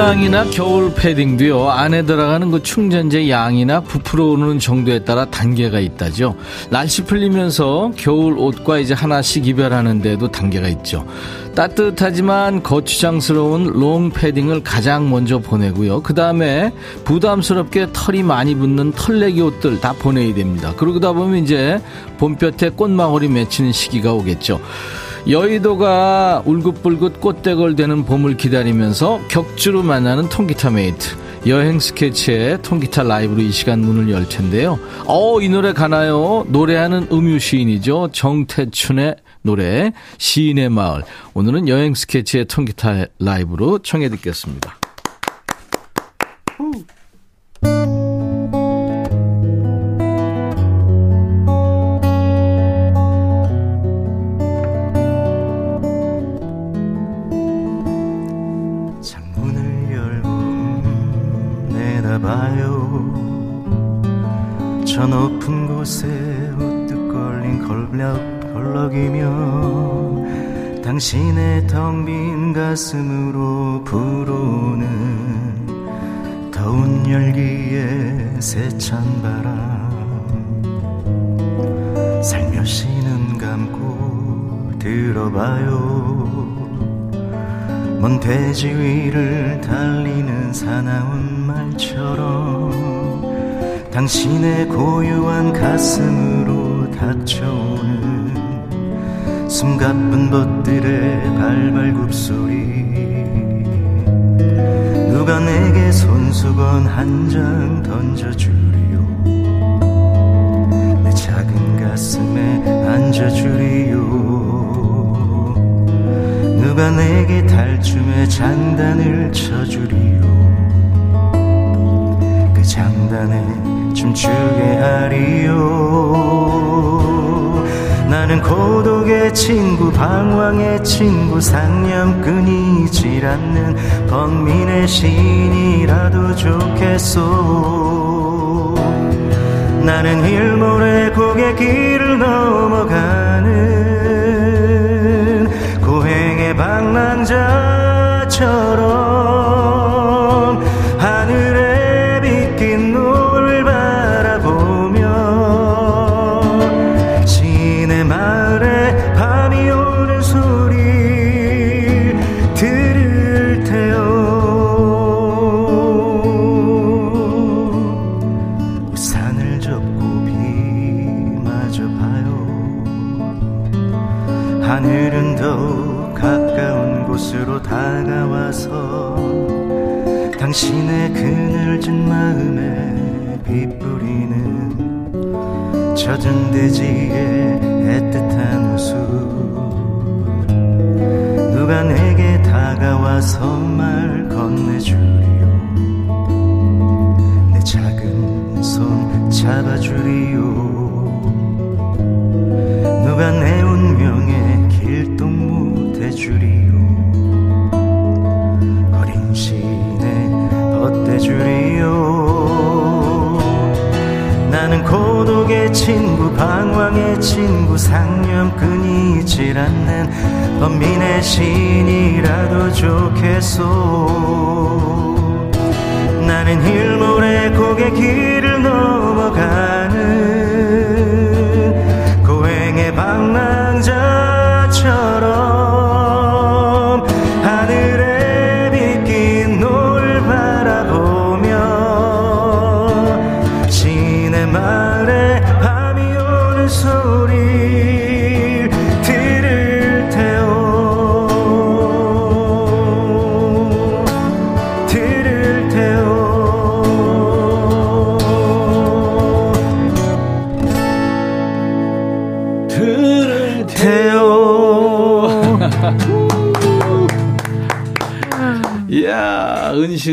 금강이나 겨울 패딩도요, 안에 들어가는 그 충전재 양이나 부풀어 오르는 정도에 따라 단계가 있다죠. 날씨 풀리면서 겨울 옷과 이제 하나씩 이별하는데도 단계가 있죠. 따뜻하지만 거추장스러운 롱 패딩을 가장 먼저 보내고요. 그 다음에 부담스럽게 털이 많이 붙는 털레기 옷들 다 보내야 됩니다. 그러다 보면 이제 봄볕에 꽃망울이 맺히는 시기가 오겠죠. 여의도가 울긋불긋 꽃대궐 되는 봄을 기다리면서 격주로 만나는 통기타 메이트. 여행 스케치의 통기타 라이브로 이 시간 문을 열 텐데요. 어, 이 노래 가나요? 노래하는 음유 시인이죠. 정태춘의 노래, 시인의 마을. 오늘은 여행 스케치의 통기타 라이브로 청해 듣겠습니다. 돼지 위를 달리는 사나운 말처럼 당신의 고요한 가슴으로 닫혀오는 숨가쁜 벗들의 발발굽 소리. 누가 내게 손수건 한 장 던져주리요? 내 작은 가슴에 앉아주리요 누가 내게 탈춤의 장단을 쳐주리요? 그 장단에 춤추게 하리요? 나는 고독의 친구 방황의 친구 상념 끊이질 않는 범민의 신이라도 좋겠소? 나는 일몰의 고개 길을 넘어가는 방랑자처럼 젖은 돼지의 애틋한 웃음. 누가 내게 다가와서 친구 방황의 친구 상념 끊이질 않는 범민의 신이라도 좋겠소. 나는 일몰의 고개 길을 넘어가는 고행의 방랑자처럼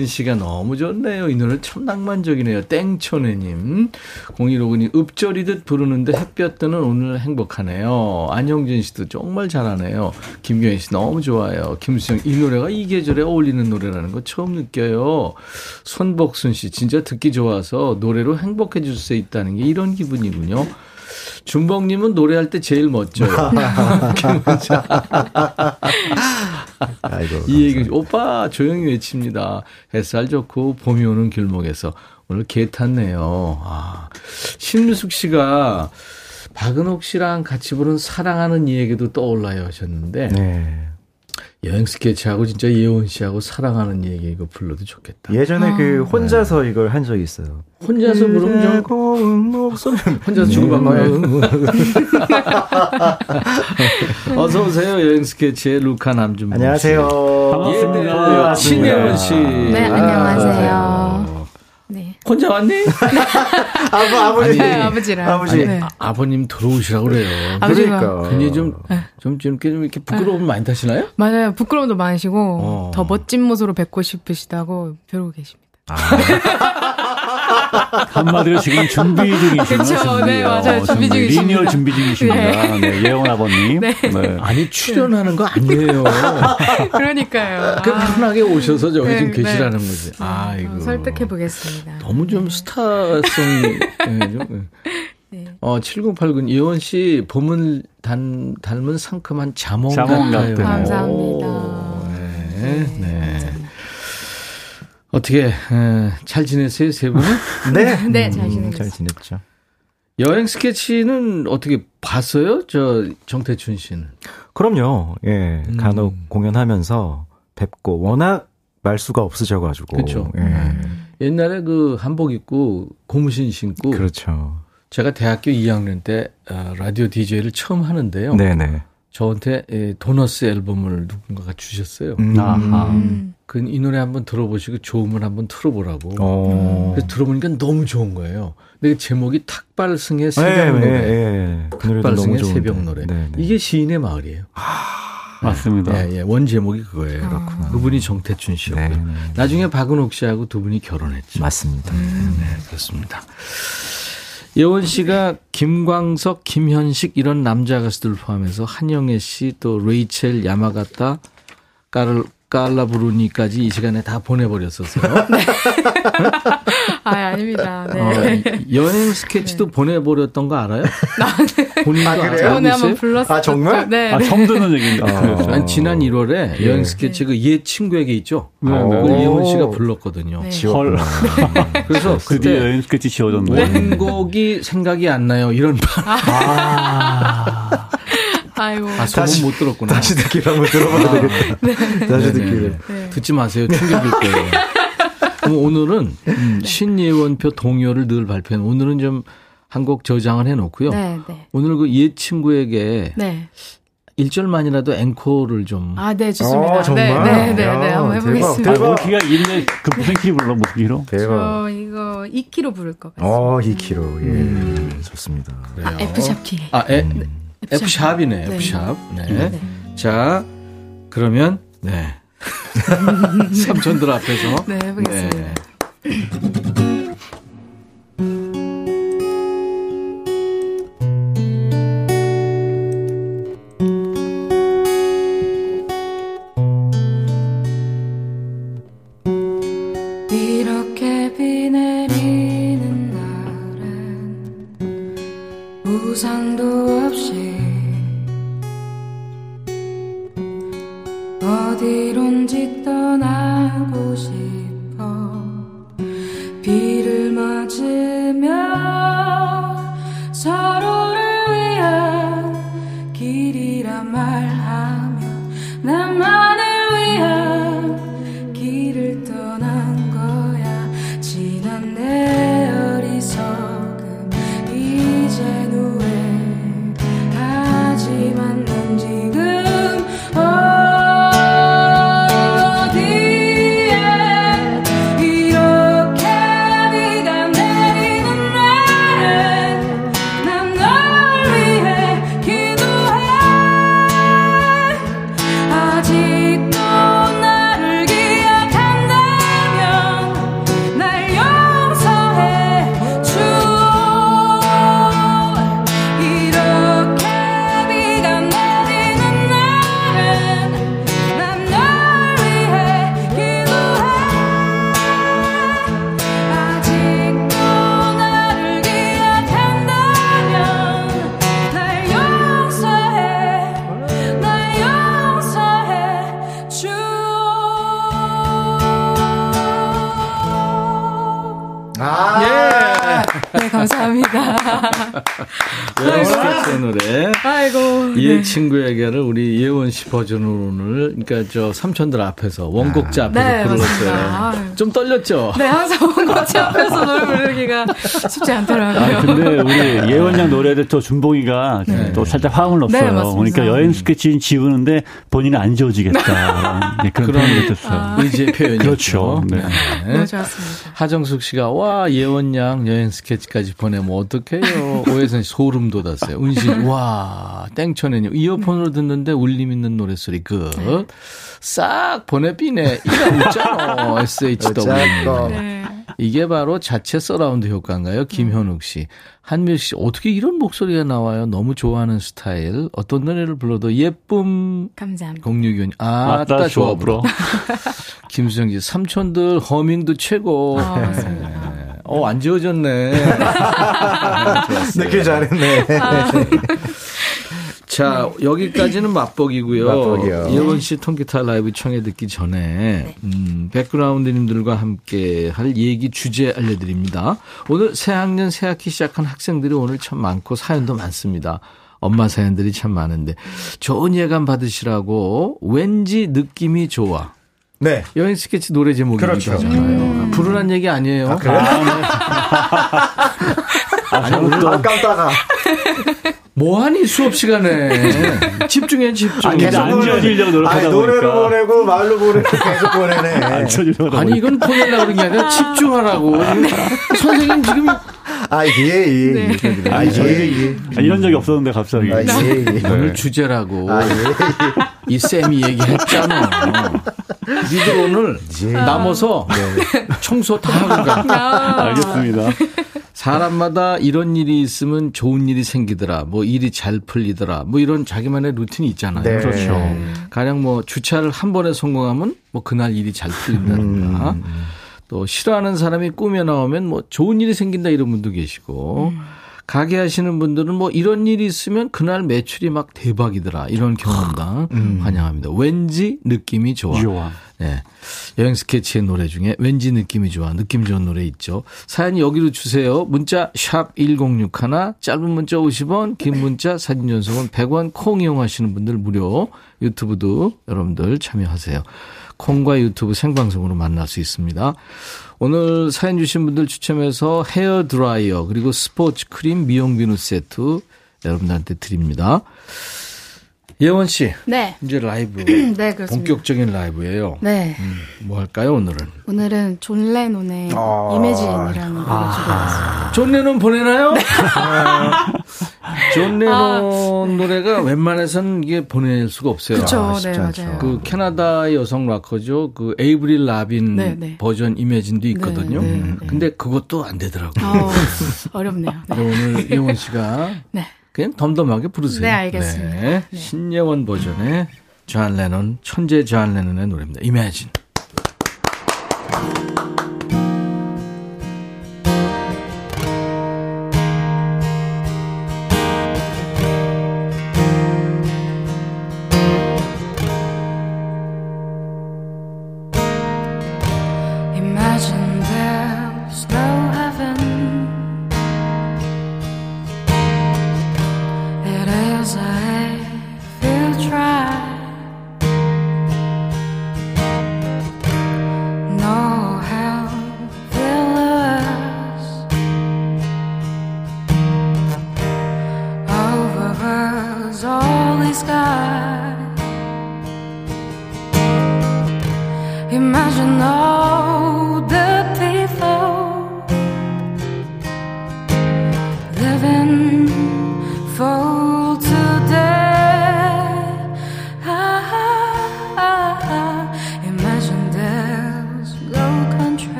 은시은 씨가 너무 좋네요. 이 노래 참 낭만적이네요. 땡초네님. 0159님, 읍조리듯 부르는데 햇볕 뜨는 오늘 행복하네요. 안영진 씨도 정말 잘하네요. 김경희 씨 너무 좋아요. 김수영, 이 노래가 이 계절에 어울리는 노래라는 거 처음 느껴요. 손복순 씨, 진짜 듣기 좋아서 노래로 행복해 줄수 있다는 게 이런 기분이군요. 준봉님은 노래할 때 제일 멋져요. (laughs) (laughs) 아이고, 이 얘기, 오빠 조용히 외칩니다. 햇살 좋고 봄이 오는 길목에서 오늘 개 탔네요. 아, 신미숙 씨가 박은옥 씨랑 같이 부른 사랑하는 이 얘기도 떠올라요 하셨는데. 네. 여행 스케치하고 진짜 예원 씨하고 사랑하는 얘기 이거 불러도 좋겠다. 예전에 아. 그 혼자서 네. 이걸 한 적이 있어요. 혼자서 부르면 좀 목소리 혼자서 주고받고요. (laughs) 어서 오세요 여행 스케치의 루카 남준. 안녕하세요. 반갑습니다. 예, 신예원 씨. 네 안녕하세요. 혼자 왔니? (laughs) 아버, 아버지. 네, 아버지랑. 아버지. 네. 아, 버님 들어오시라고 그래요. 그러니까. 굉장히 좀, 네. 좀, 좀, 좀 이렇게 부끄러움 네. 많이 타시나요? 맞아요. 부끄러움도 많으시고, 어. 더 멋진 모습으로 뵙고 싶으시다고 벼르고 계십니다. 아. (laughs) (laughs) 한마디로 지금 준비 중이시네요. 그렇죠. 네, 맞아요. 준비 중이십니다. 리니어 준비 중이십니다. 네. 네, 예원 아버님. (laughs) 네. 네. 아니, 출연하는 거 아니에요. (laughs) 그러니까요. 그 편하게 오셔서 저기 네, 좀 계시라는 네. 거지. 아, 이거. 설득해 보겠습니다. 너무 좀 스타성, 네, 좀. 네. 어, 7089 이원 씨 봄을 단, 닮은 상큼한 자몽, 자몽 같아요. 감사합니다. 오, 네. 네. 어떻게 에, 잘 지냈어요 세 분은? (laughs) 네, 네, 잘 지냈어요. 음, 잘 지냈죠. 여행 스케치는 어떻게 봤어요? 저 정태춘 씨는? 그럼요. 예, 음. 간혹 공연하면서 뵙고 워낙 말수가 없으셔가지고. 그렇죠. 예. 음. 옛날에 그 한복 입고 고무신 신고. 그렇죠. 제가 대학교 2학년 때 어, 라디오 DJ를 처음 하는데요. 네네. 저한테 예, 도너스 앨범을 누군가가 주셨어요. 음. 아하. 음. 그 이 노래 한번 들어보시고 좋으면 한번 틀어보라고. 어. 그래서 들어보니까 너무 좋은 거예요. 근데 그 제목이 탁발승의 새벽 네, 노래. 네, 네. 그 탁발승의 새벽 노래. 네, 네. 이게 시인의 마을이에요. 아, 맞습니다. 예, 예. 원 제목이 그거예요. 아. 그분이 정태춘 씨였고요. 네, 네. 나중에 박은옥 씨하고 두 분이 결혼했죠. 맞습니다. 음, 네, 그렇습니다. 예원 씨가 김광석, 김현식 이런 남자 가수들 포함해서 한영애 씨, 또 레이첼 야마가타, 까를 깔라 부르니까지 이 시간에 다 보내버렸었어요. (laughs) 네. 아, 아닙니다. 네. 어, 여행 스케치도 네. 보내버렸던 거 알아요? 아, 네. 본인도 아, 그래요? 저번에 한번 불렀어요. 아, 정말? 네. 아, 처음 듣는 얘기인가? 어. 아니, 지난 1월에 네. 여행 스케치 그옛 친구에게 있죠? 네. 그걸 예원 씨가 불렀거든요. 네. 헐. (laughs) 그래서 그때 여행 스케치 지워졌네. 원곡이 생각이 안 나요. 이런 말. 아. 아이고. 아, 다시 못 들었구나. 다시 듣기를 한번 들어봐야 아, 되겠다. 네. 다시 듣기를. 네. 듣지 마세요. 충격일 거예요. 그럼 오늘은 음, 신예원표 동요를 늘 발표한 오늘은 좀 한 곡 저장을 해놓고요. 네, 네. 오늘 그 옛 친구에게 네. 1절만이라도 앵콜을 좀. 아, 네, 좋습니다. 아, 정말? 네, 네, 네, 네, 한번 해보겠습니다. 대박. 기가 있네. 그 무슨 키로 불러, 무슨 키로? 대박. 저 이거 2키로 부를 것 같아요. 어, 2키로. 예. 음. 좋습니다. 그래요. 아, F샵 키. 아, 에, 음. F샵이네, 네. F샵. 네. 네. 자, 그러면, 네. (laughs) 삼촌들 앞에서. 네, 해보겠습니다. 네. 버전으로 오늘 그러니까 저 삼촌들 앞에서 원곡자 앞에서 네, 불렀어요. 좀 떨렸죠? 네, 항상 (laughs) 원곡자 앞에서 노래 부르기가 쉽지 않더라고요. 아, 근데 우리 예원 양 노래를 또 준봉이가 네. 또 살짝 화음을 넣었어요. 네, 그러니까 여행 스케치 지우는데 본인은 안 지워지겠다. (laughs) 네, 그런 표현을 했어요. 아. 의지의 표현이죠. 그렇죠. 네. 네. 너무 좋았습니다. 하정숙 씨가 와 예원 양 여행 스케치까지 보내면 어떡해요. 오해선 씨 소름 돋았어요. 은신 (laughs) 와 땡천에요. 이어폰으로 듣는데 울림 있는 노래소리 끝. 싹 보내비네. 이거 웃잖아. SHW. 네. 이게 바로 자체 서라운드 효과인가요? 김현욱 씨. 한밀 씨, 어떻게 이런 목소리가 나와요? 너무 좋아하는 스타일. 어떤 노래를 불러도 예쁨. 감사합니다. 공유견. 아, 따 좋아 불어. (laughs) 김수정 씨, 삼촌들 허밍도 최고. 아, 맞습니다. 네. 어, 안 지워졌네. (laughs) 느끼 잘했네. 아. (laughs) 자, 여기까지는 맛보기고요. 맛보기요. 이혜원 씨 통기타 라이브 청해 듣기 전에 네. 음, 백그라운드님들과 함께 할 얘기 주제 알려드립니다. 오늘 새학년 새학기 시작한 학생들이 오늘 참 많고 사연도 많습니다. 엄마 사연들이 참 많은데 좋은 예감 받으시라고 왠지 느낌이 좋아. 네. 여행 스케치 노래 제목이기도 그렇죠. 하잖아요. 음. 부르란 얘기 아니에요. 아, 그래? 아, 네. (laughs) 아, 아, 깜짝아. 뭐하니 수업 시간에 집중해 집중. 아니, 안 지워지려고 노력하다 아니, 노래로 보내고 말로 보내고 계속 보내네. (laughs) 안 지워지려고. 아니 이건 보내려고 그런 게 아니라 집중하라고. (laughs) 선생님 지금 아, 예, 예. 네. 아, 예, 예. 아, 이런 적이 없었는데, 갑자기. 아, 예, 예. 오늘 주제라고. 아, 예, 예. 이 쌤이 얘기했잖아. 니들 오늘 예. 남아서 네. 청소 다 하고 가. 아. (laughs) 알겠습니다. 사람마다 이런 일이 있으면 좋은 일이 생기더라. 뭐 일이 잘 풀리더라. 뭐 이런 자기만의 루틴이 있잖아요. 네. 그렇죠. 가령 뭐 주차를 한 번에 성공하면 뭐 그날 일이 잘 풀린다든가. 음. 또 싫어하는 사람이 꿈에 나오면 뭐 좋은 일이 생긴다 이런 분도 계시고. 음. 가게 하시는 분들은 뭐 이런 일이 있으면 그날 매출이 막 대박이더라. 이런 경험담 음. 환영합니다. 왠지 느낌이 좋아. 좋아. 네. 여행 스케치의 노래 중에 왠지 느낌이 좋아. 느낌 좋은 노래 있죠. 사연 여기로 주세요. 문자 샵 1061, 짧은 문자 50원, 긴 문자 사진 전송은 100원 콩 이용하시는 분들 무료. 유튜브도 여러분들 참여하세요. 콩과 유튜브 생방송으로 만날 수 있습니다. 오늘 사연 주신 분들 추첨해서 헤어 드라이어 그리고 스포츠 크림 미용 비누 세트 여러분들한테 드립니다. 예원 씨. 네. 이제 라이브. (clears throat) 네, 그렇습니다. 본격적인 라이브예요. 네. 음, 뭐 할까요, 오늘은? 오늘은 존 레논의 아~ Imagine이라는 노래 아~ 준비했습니다. 존 레논 보내나요? 네. (laughs) 존 레논 아, 노래가 웬만해선 이게 보낼 수가 없어요. 그렇죠. 네, 맞아요. 그 캐나다의 여성 락커죠. 그 에이브릴 라빈 네, 네. 버전 Imagine도 있거든요. 네, 네, 네. 근데 그것도 안 되더라고요. 어, 어렵네요. (laughs) 오늘 예원 씨가 (laughs) 네. 그냥 덤덤하게 부르세요. 네, 알겠습니다. 신예원 버전의 존 레논, 천재 존 레논의 노래입니다. Imagine.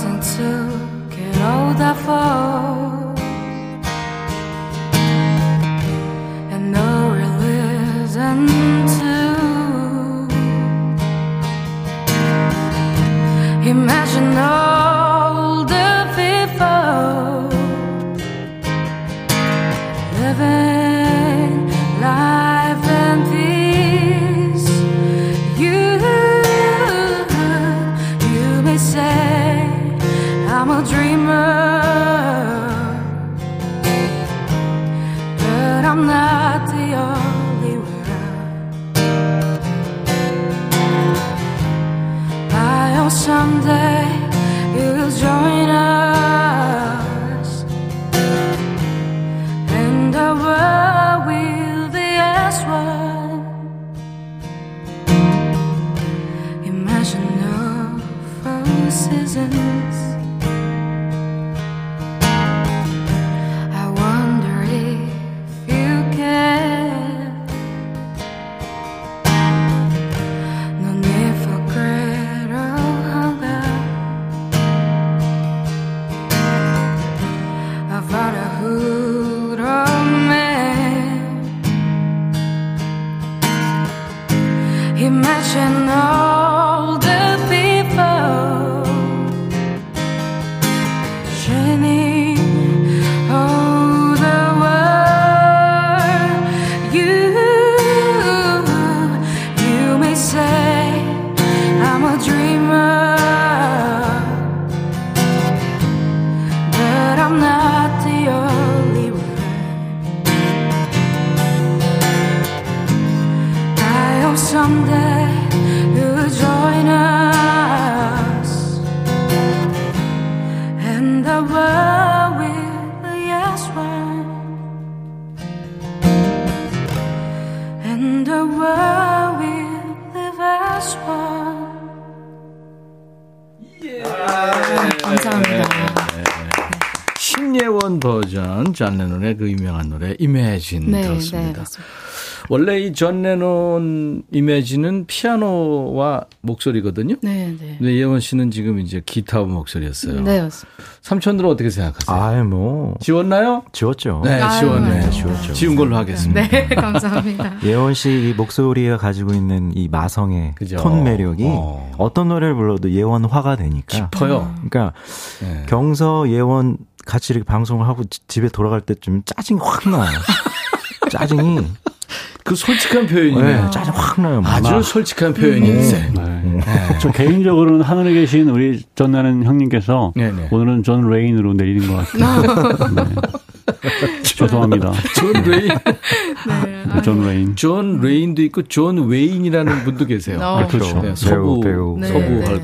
Until to get older fall. 존 레논의 그 유명한 노래 Imagine 네, 들었습니다. 네, 원래 이 존 레논 Imagine은 피아노와 목소리거든요. 네, 네. 근데 예원 씨는 지금 이제 기타 목소리였어요. 네, 맞습니다. 삼촌들은 어떻게 생각하세요? 아, 뭐 지웠나요? 지웠죠. 네, 지웠네. 네, 지웠죠. 지운 걸로 하겠습니다. 네, (laughs) 감사합니다. (laughs) 예원 씨 목소리가 가지고 있는 이 마성의 그죠? 톤 매력이 어떤 노래를 불러도 예원화가 되니까 깊어요. 그러니까 네. 경서 예원 같이 이렇게 방송을 하고 집에 돌아갈 때쯤 짜증이 확 나요. (laughs) 짜증이. 그 솔직한 표현이네요. 네, 짜증 확 나요. 아주 막. 솔직한 표현인데. 음. 네. 네. 저 개인적으로는 하늘에 계신 우리 존 레논 형님께서 네네. 네. 오늘은 존 레인으로 내리는 것 같아요. (laughs) 네. 죄송합니다. 존 레인. 네. 존 레인. 존 레인도 있고 존 웨인이라는 분도 계세요. 어, 그렇죠. 네, 서부 배우, 배우. 서부 헐.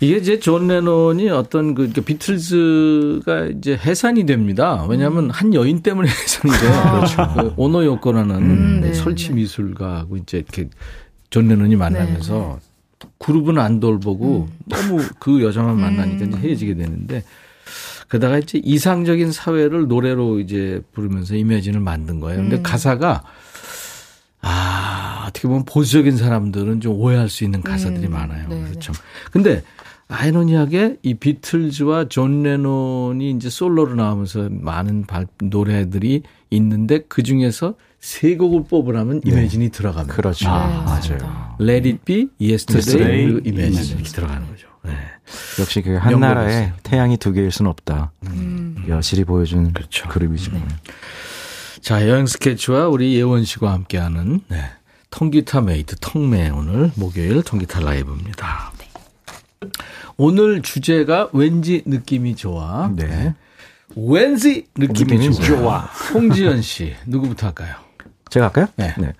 이게 이제 존 레논이 어떤 그 비틀즈가 이제 해산이 됩니다. 왜냐하면 음. 한 여인 때문에 (laughs) 해산이 돼요. 아. 그렇죠. 그 오노 요코라는 음, 네, 설치 네. 미술가하고 이제 이렇게 존 레논이 만나면서 네. 그룹은 안 돌보고 음. 너무 그 여자만 만나니까 이제 음. 헤어지게 되는데 그러다가 이제 이상적인 사회를 노래로 이제 부르면서 Imagine을 만든 거예요. 근데 음. 가사가 아, 어떻게 보면 보수적인 사람들은 좀 오해할 수 있는 가사들이 음, 많아요. 네, 그렇죠. 근데 아이러니하게 이 비틀즈와 존 레논이 이제 솔로로 나오면서 많은 발, 노래들이 있는데 그 중에서 세 곡을 뽑으라면 네. Imagine이 들어갑니다. 그렇죠. 아, 네, 맞아요. Let It Be, Yesterday, Yesterday 그리고 Imagine 이렇게 들어가는 거죠. 네. 역시 그 한 나라에 태양이 두 개일 수는 없다. 음. 여실히 보여준 그렇죠. 그룹이죠. 음. 자, 여행 스케치와 우리 예원 씨와 함께하는 네. 통기타 메이트 통매 오늘 목요일 통기타 라이브입니다. 네. 오늘 주제가 왠지 느낌이 좋아. 네. 왠지 느낌이, 느낌이 좋아. 좋아. 홍지연 씨, 누구부터 할까요? 제가 할까요? 네. 네.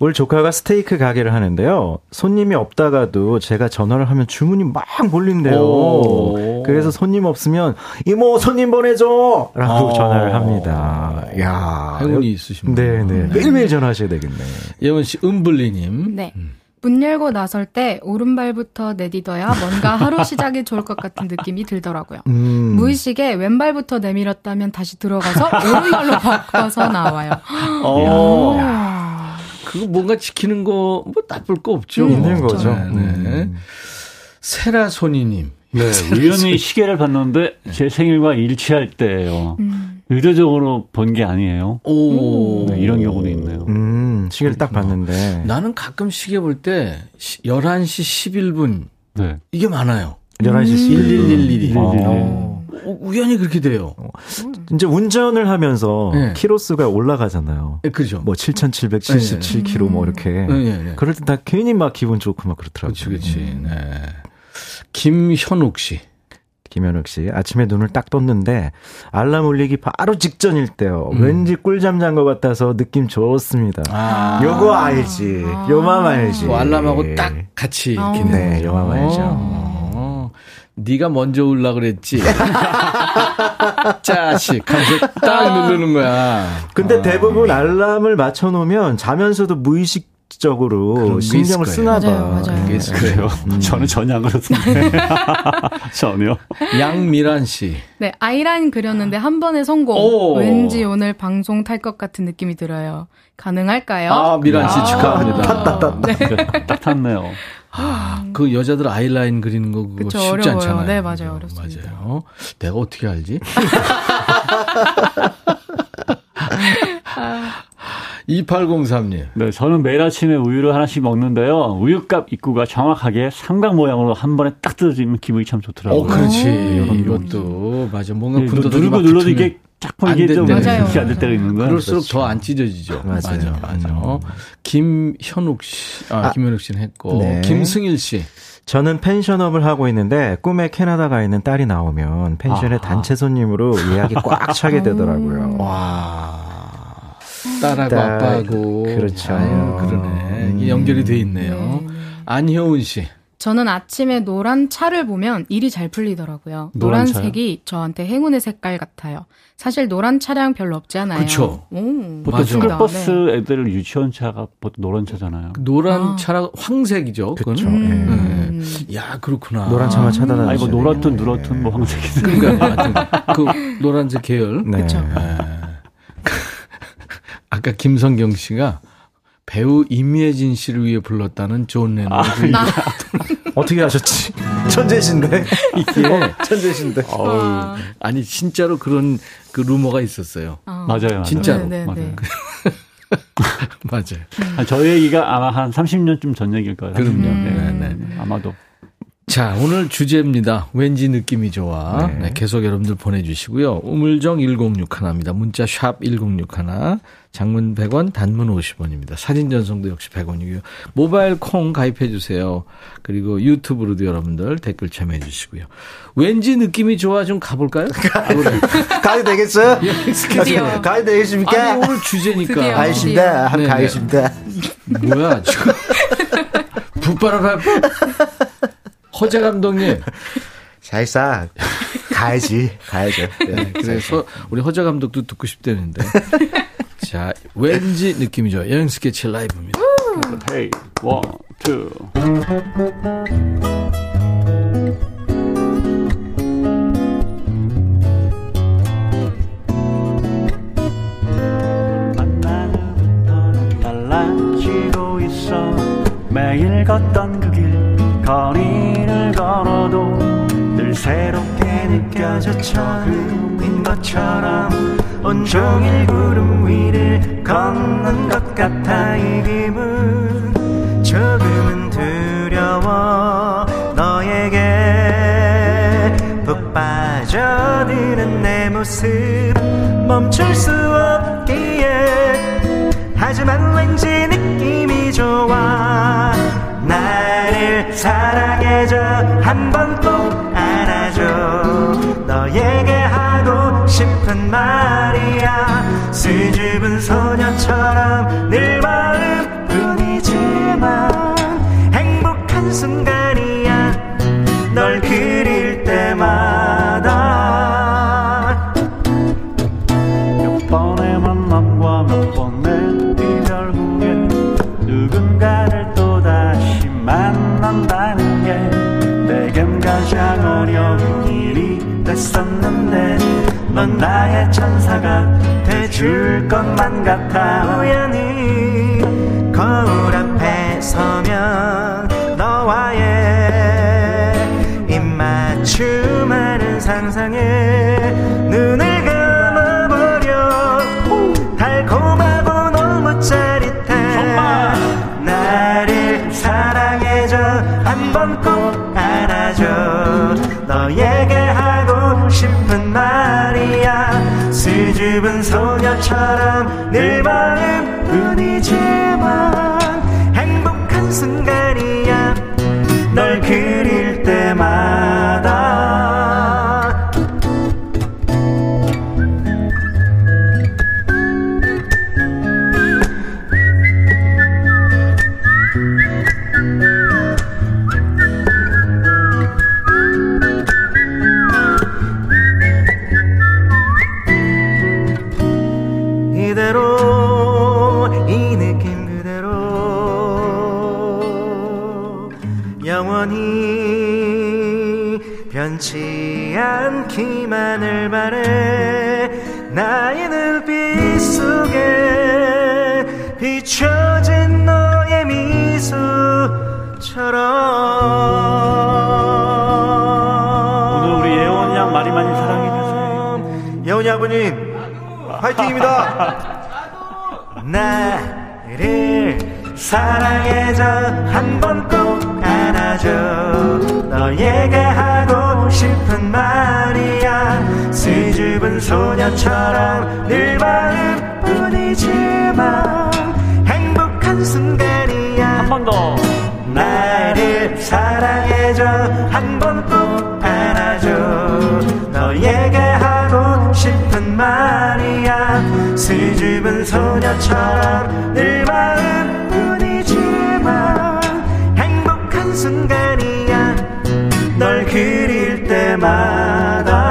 오늘 조카가 스테이크 가게를 하는데요. 손님이 없다가도 제가 전화를 하면 주문이 막 몰린대요. 그래서 손님 없으면 이모 손님 보내줘! 라고 오. 전화를 합니다. 야 행운이 있으십니다. 네네. 네. 매일매일 전화하셔야 되겠네. 예원 씨, 은블리님. 네. 음. 문 열고 나설 때 오른발부터 내딛어야 뭔가 하루 시작이 좋을 것 같은 느낌이 들더라고요. 음. 무의식에 왼발부터 내밀었다면 다시 들어가서 오른발로 바꿔서 나와요. 어. 그거 뭔가 지키는 거 뭐 나쁠 거 없죠. 음, 있는 거죠. 네. 네. 음. 세라 소니님. 네, (laughs) 우연히 시계를 봤는데 제 생일과 일치할 때예요. 음. 의도적으로 본 게 아니에요. 오. 네, 이런 경우도 있네요. 음, 시계를 딱 봤는데. 나는 가끔 시계 볼 때 11시 11분. 네. 이게 많아요. 11시 11분. 1111이. 어. 어, 우연히 그렇게 돼요. 어. 이제 운전을 하면서 네. 키로수가 올라가잖아요. 네, 그죠. 뭐 7,777km 네. 뭐 이렇게. 네, 네, 네. 그럴 때 다 괜히 막 기분 좋고 막 그렇더라고요. 그렇지, 그렇지. 네. 김현욱 씨. 김현욱 씨. 아침에 눈을 딱 떴는데 알람 울리기 바로 직전일 때요. 음. 왠지 꿀잠 잔 것 같아서 느낌 좋습니다. 아. 요거 알지. 아. 요맘 알지. 뭐 알람하고 딱 같이 이렇게. 아. 네, 요맘 알죠. 어. 네가 먼저 울라 그랬지. (laughs) 짜식 하면서 딱 누르는 거야. 근데 어. 대부분 알람을 맞춰 놓으면 자면서도 무의식 적으로 신경을 쓰나 봐. 맞아요, 맞아요. 네. 그래요. 음. (laughs) 저는 전혀 안 그렇던데. 전혀. 양미란 씨. 네, 아이라인 그렸는데 한 번에 성공. 오. 왠지 오늘 방송 탈 것 같은 느낌이 들어요. 가능할까요? 아, 미란 씨 아. 축하합니다. 탔다, 탔다. 네. 딱 탔네요. 아, 그 여자들 아이라인 그리는 거 그거 그쵸, 쉽지 어려워요. 않잖아요. 네, 맞아요. 어렵습니다. 맞아요. 내가 어떻게 알지? (laughs) (laughs) 2803님. 네, 저는 매일 아침에 우유를 하나씩 먹는데요. 우유값 입구가 정확하게 삼각 모양으로 한 번에 딱 뜯어지면 기분이 참 좋더라고요. 어, 그렇지. 음, 이것도 맞아. 뭔가 네, 분도 누르고 눌러도 이게 자꾸 이게 좀 이렇게 안될 때가 있는 거야. 그럴수록 그렇죠. 더안 찢어지죠. 맞아요. 맞아. 맞아. 음. 김현욱 씨, 아, 아 김현욱 씨는 했고 네. 김승일 씨. 저는 펜션업을 하고 있는데 꿈에 캐나다 가 있는 딸이 나오면 펜션의 아. 단체 손님으로 예약이 꽉 차게 되더라고요. 와. 딸하고 딸, 아빠하고. 그렇죠. 아유, 그러네. 음. 연결이 돼 있네요. 네. 안효은 씨. 저는 아침에 노란 차를 보면 일이 잘 풀리더라고요. 노란 노란 색이 저한테 행운의 색깔 같아요. 사실 노란 차량 별로 없잖아요. 그렇죠. 보통 스쿨버스 네. 애들 유치원 차가 보통 노란 차잖아요. 노란 아. 차라 황색이죠. 그렇죠. 음. 네. 야 그렇구나. 노란 차만 찾아다니는. 아니 뭐 노랗든 누렇든 뭐 황색이든. 그러니까 그 노란색 계열. 네. 그렇죠. 아까 김성경 씨가 배우 임예진 씨를 위해 불렀다는 존 레논. 아, (laughs) 어떻게 하셨지? (laughs) 천재신데 (laughs) 이게 어, 천재신데. 어 아니 진짜로 그런 그 루머가 있었어요. 어. 맞아요, 맞아요. 진짜로. 네, 네, 맞아요. 네. 맞아요. 음. 저 얘기가 아마 한 30년쯤 전 얘기일 거예요. 그럼요. 음. 네, 네. 아마도. 자, 오늘 주제입니다. 왠지 느낌이 좋아. 네. 네, 계속 여러분들 보내주시고요. 우물정 1061입니다. 문자 샵 1061. 장문 100원, 단문 50원입니다. 사진 전송도 역시 100원이고요. 모바일 콩 가입해 주세요. 그리고 유튜브로도 여러분들 댓글 참여해 주시고요. 왠지 느낌이 좋아 좀 가볼까요? (laughs) 가도 되겠어요? 드디어. 가도 되겠습니까? 아니, 오늘 주제니까. 알겠습니다. 한번 가겠습니다. 뭐야, 지금. (laughs) 붓바람 허재 감독님. (laughs) 사실상 가야지, 가야죠. 네, 그래서 우리 허재 감독도 듣고 싶다는데. (laughs) 자, 왠지 느낌이죠. 여행 스케치 라이브입니다. 헤이, 원, 투. 매일 걷던 그길늘 새롭게 느껴져 처음인 것처럼 온종일 구름 위를 걷는 것 같아 이 기분. 조금은 두려워 너에게 푹 빠져드는 내 모습 멈출 수 없기에. 하지만 왠지 느낌이 좋아 나를 사랑해줘. 한번꼭 안아줘 너에게 하고 싶은 말이야. 수줍은 소녀처럼 늘 마음뿐이지만 행복한 순간이야. 널 그릴 때마 것만 같아. 우연히 거울 앞에 서면 너와의 입맞춤하는 상상에 수줍은 소녀처럼 늘 마음뿐이지 화이팅입니다. (laughs) 나를 사랑해 소녀처럼 늘 마음뿐이지만 행복한 순간이야. 널 그릴 때마다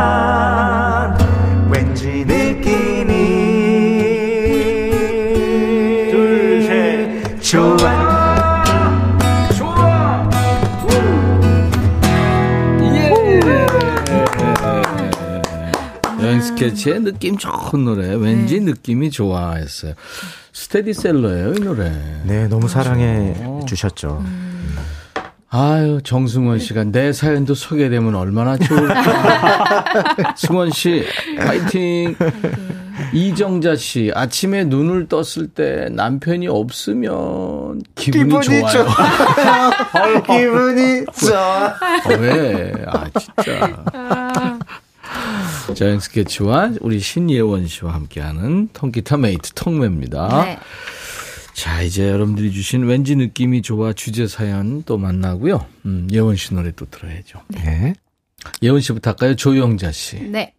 스케치의 느낌 좋은 노래. 왠지 네. 느낌이 좋아했어요. 스테디셀러예요, 이 노래. 네, 너무 사랑해 그렇죠. 주셨죠. 음. 아유, 정승원 씨가 내 사연도 소개되면 얼마나 좋을까. (laughs) 승원 씨, 파이팅. 이정자 씨, 아침에 눈을 떴을 때 남편이 없으면 기분이, 기분이 좋아요. (laughs) 기분이 좋아. 어, 왜? 아, 진짜. 여행 스케치와 우리 신예원 씨와 함께하는 통기타 메이트 통매입니다. 네. 자, 이제 여러분들이 주신 왠지 느낌이 좋아 주제 사연 또 만나고요. 음, 예원 씨 노래 또 들어야죠. 네. 예원 씨부터 할까요? 조영자 씨. 네.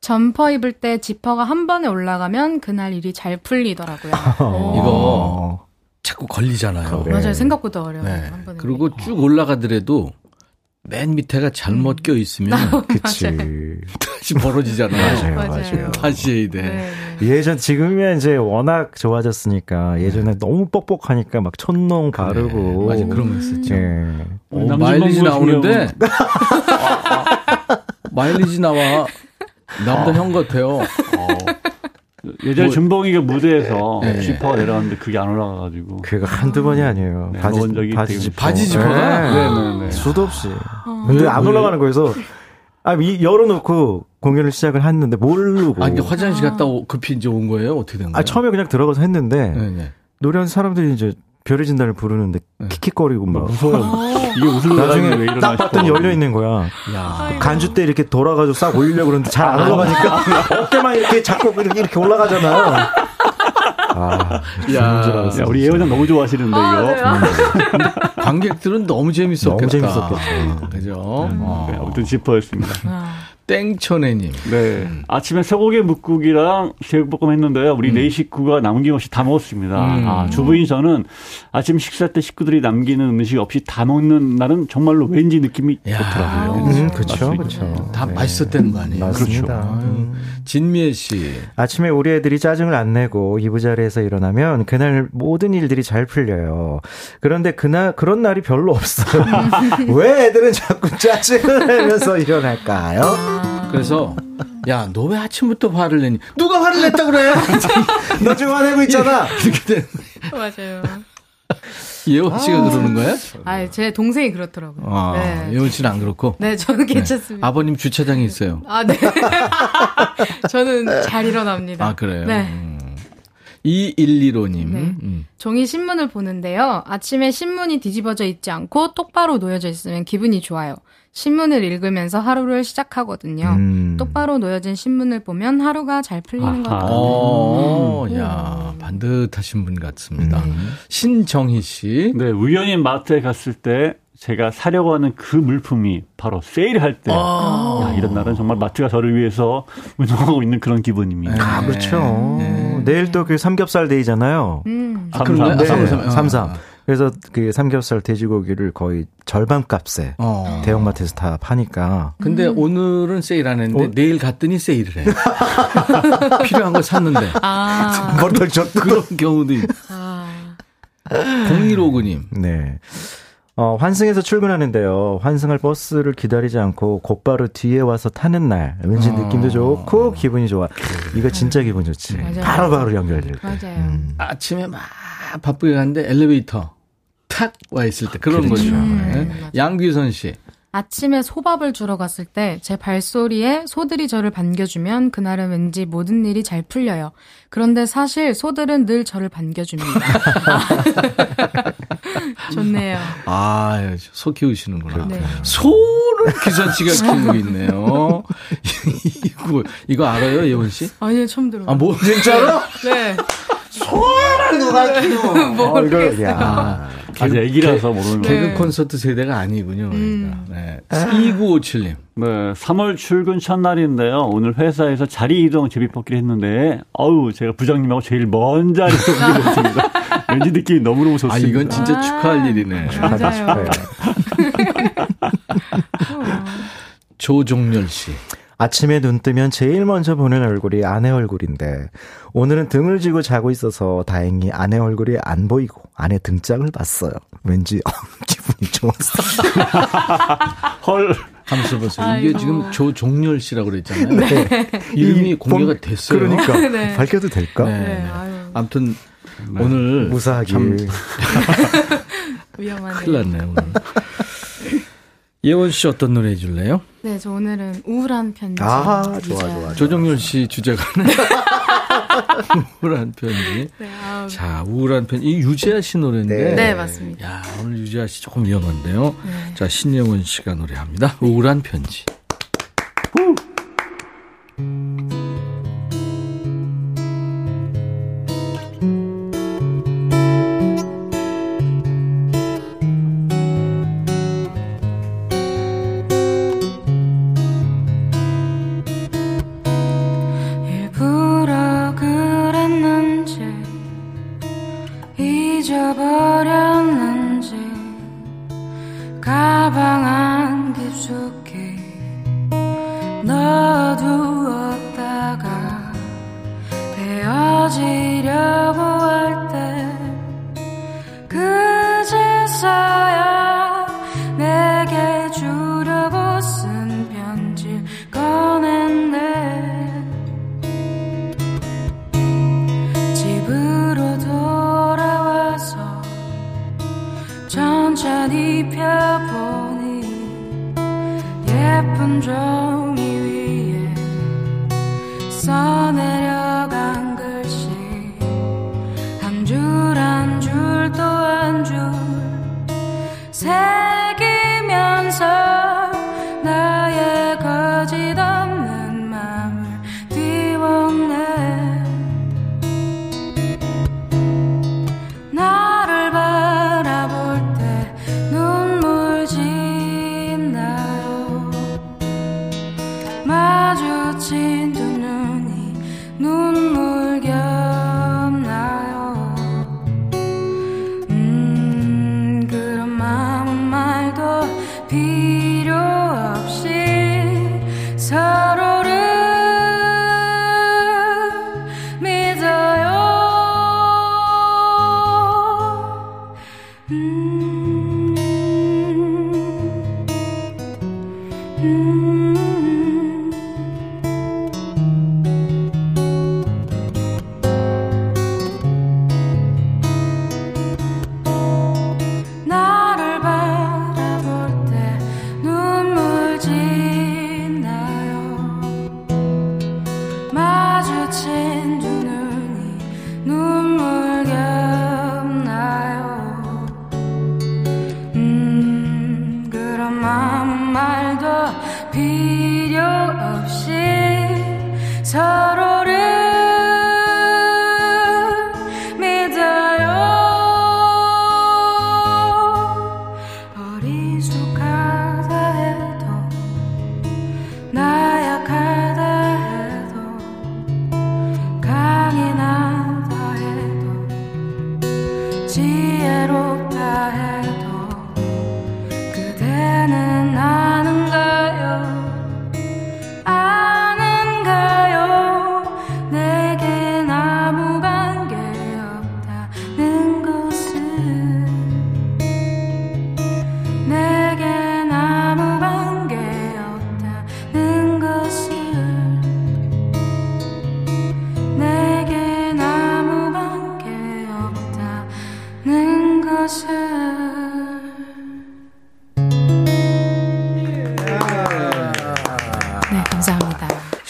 점퍼 입을 때 지퍼가 한 번에 올라가면 그날 일이 잘 풀리더라고요. (laughs) 이거 자꾸 걸리잖아요. 네. 맞아요. 생각보다 어려워요. 네. 그리고 쭉 올라가더라도 맨 밑에가 잘못 음. 껴 있으면 (laughs) 그치 다시 벌어지잖아요. 맞아요, 맞아요. 다시 해야 돼. 네, 네. 예전 지금이야 이제 워낙 좋아졌으니까 예전에 네. 너무 뻑뻑하니까 막 촌농 바르고 네, 맞아 그런 거 있었죠. 네. 오, 어, 마일리지 나오는데 (laughs) 마일리지 나와 남자 어. 형 같아요. 어. 예전에 뭐, 준봉이가 무대에서 네. 지퍼가 내려왔는데 그게 안 올라가가지고. 그가 한두 번이 아니에요. 네, 바지, 적이 바지, 바지 지퍼가? 네. 네네네. 네. 수도 없이. 어. 왜안 올라가는 거여서 아, 이, 열어놓고 공연을 시작을 했는데 모르고. 아, 이게 화장실 갔다 오, 급히 이제 온 거예요? 어떻게 된 거예요? 아, 처음에 그냥 들어가서 했는데. 네네. 노래하는 사람들이 이제 별의 진단을 부르는데 네. 킥킥거리고 막 무서워요. 이게 무슨 나중에 딱 봤더니 열려 있는 거야. 야. 간주 때 이렇게 돌아가지고 싹 올리려고 그러는데 잘 안 올라가니까 (laughs) 어깨만 이렇게 잡고 이렇게, 이렇게 올라가잖아요. 아, 야, 야, 우리 예원장 너무 좋아하시는데 아, 이거. 네. 음. (laughs) 관객들은 너무 재밌었겠다. 너무 재밌었겠죠. 그죠? 음, 어. 네, 아무튼 지퍼였습니다. 아. 땡초네님. 네. 음. 아침에 쇠고기 묵국이랑 제육볶음 했는데요. 우리 음. 네 식구가 남김없이 다 먹었습니다. 음. 아, 주부인 저는 아침 식사 때 식구들이 남기는 음식 없이 다 먹는 날은 정말로 왠지 느낌이 야. 좋더라고요. 음, 그렇죠. 그렇죠. 다 네. 맛있었다는 거 아니에요? 맞습니다. 그렇죠. 음. 진미애 씨. 아침에 우리 애들이 짜증을 안 내고 이부자리에서 일어나면 그날 모든 일들이 잘 풀려요. 그런데 그날 그런 날이 별로 없어요. (laughs) 왜 애들은 자꾸 짜증을 내면서 일어날까요? 그래서 야, 너 왜 아침부터 화를 내니? 누가 화를 냈다 그래? (laughs) 너 지금 화내고 있잖아. 이렇게 되 맞아요. 예원 씨가 아, 그러는 거예요? 아, 제 동생이 그렇더라고요. 아, 네. 예원 씨는 안 그렇고? 네, 저는 네. 괜찮습니다. 네. 아버님 주차장에 있어요. 아, 네. (laughs) 저는 잘 일어납니다. 아, 그래요? 네. 음. 2115님. 네. 음. 종이 신문을 보는데요. 아침에 신문이 뒤집어져 있지 않고 똑바로 놓여져 있으면 기분이 좋아요. 신문을 읽으면서 하루를 시작하거든요. 음. 똑바로 놓여진 신문을 보면 하루가 잘 풀리는 것 같아요. 어, 음. 야, 반듯하신 분 같습니다. 음. 신정희 씨. 네, 우연히 마트에 갔을 때 제가 사려고 하는 그 물품이 바로 세일할 때, 아. 야, 이런 날은 정말 마트가 저를 위해서 운영하고 있는 그런 기분입니다. 네. 아, 그렇죠. 네. 내일 또 그 삼겹살 데이잖아요. 음. 아, 그런가요? 네. 삼삼. 삼삼. 그래서 그 삼겹살 돼지고기를 거의 절반 값에 어. 대형마트에서 다 파니까. 근데 음. 오늘은 세일 안 했는데 어? 내일 갔더니 세일을 해. (laughs) 필요한 걸 샀는데. 아. (laughs) 줬 그런 경우도 있. 아. 0159님. 네. 어, 환승해서 출근하는데요. 환승할 버스를 기다리지 않고 곧바로 뒤에 와서 타는 날. 왠지 어. 느낌도 좋고 기분이 좋아. 이거 진짜 기분 좋지. 바로바로 바로 연결될 때. 맞아요. 음. 아침에 막 바쁘게 가는데 엘리베이터 탁 와 있을 때 그런 그렇죠. 거죠. 네. 양귀선 씨. 아침에 소밥을 주러 갔을 때 제 발소리에 소들이 저를 반겨주면 그날은 왠지 모든 일이 잘 풀려요. 그런데 사실 소들은 늘 저를 반겨줍니다. (laughs) 좋네요. 아, 소 키우시는구나. 네. 소를 기선 씨가 키우고 있네요. 이거, 이거 알아요, 예원 씨? 아니요, 처음 들어요. 아, 뭐, 진짜로? 네. 소를 누가 키워? (laughs) 모르겠어요. 아, 아직 애기라서 모르는 거예요. 개그 콘서트 세대가 아니군요. 음. 네. 2957님. 네, 3월 출근 첫날인데요. 오늘 회사에서 자리 이동 제비뽑기를 했는데, 어우, 제가 부장님하고 제일 먼 자리에 (laughs) 오게 됐습니다. 왠지 느낌이 너무너무 좋습니다. 아, 이건 진짜 아, 축하할 일이네. 축하다, 축하해요. (laughs) 조종렬 씨. 아침에 눈 뜨면 제일 먼저 보는 얼굴이 아내 얼굴인데 오늘은 등을 쥐고 자고 있어서 다행히 아내 얼굴이 안 보이고 아내 등짝을 봤어요. 왠지 (laughs) 어, 기분이 좋았어. (laughs) 헐. 한번 보세요. 이게 지금 조종렬 씨라고 그랬잖아요. 네. 이름이 공개가 됐어요. 그러니까 (laughs) 네. 밝혀도 될까? 네. 네. 아무튼 네. 오늘 무사하게 위험하네. 큰일 났네요. 오늘. 예원 씨 어떤 노래 해줄래요? 네, 저 오늘은 우울한 편지. 아, 좋아, 좋아, 좋아. 조정열 씨 주제가. (laughs) 우울한 편지. 네, 자, 우울한 편지. 이 유재하 씨 노래인데. 네, 네 맞습니다. 야, 오늘 유재하 씨 조금 위험한데요. 네. 자, 신예원 씨가 노래합니다. 우울한 편지.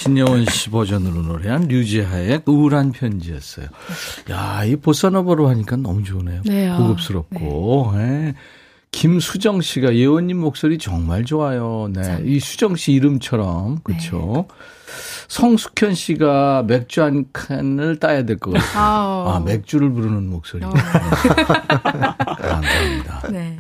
신여원 씨 버전으로 노래한 류지하의 우울한 편지였어요. 야, 이 보사노버로 하니까 너무 좋네요. 네, 고급스럽고. 네. 네. 김수정 씨가 예원님 목소리 정말 좋아요. 네. 참. 이 수정 씨 이름처럼. 그렇죠. 네. 성숙현 씨가 맥주 한 칸을 따야 될 것 같아요. 아, 맥주를 부르는 목소리. 어. (laughs) 감사합니다. 네.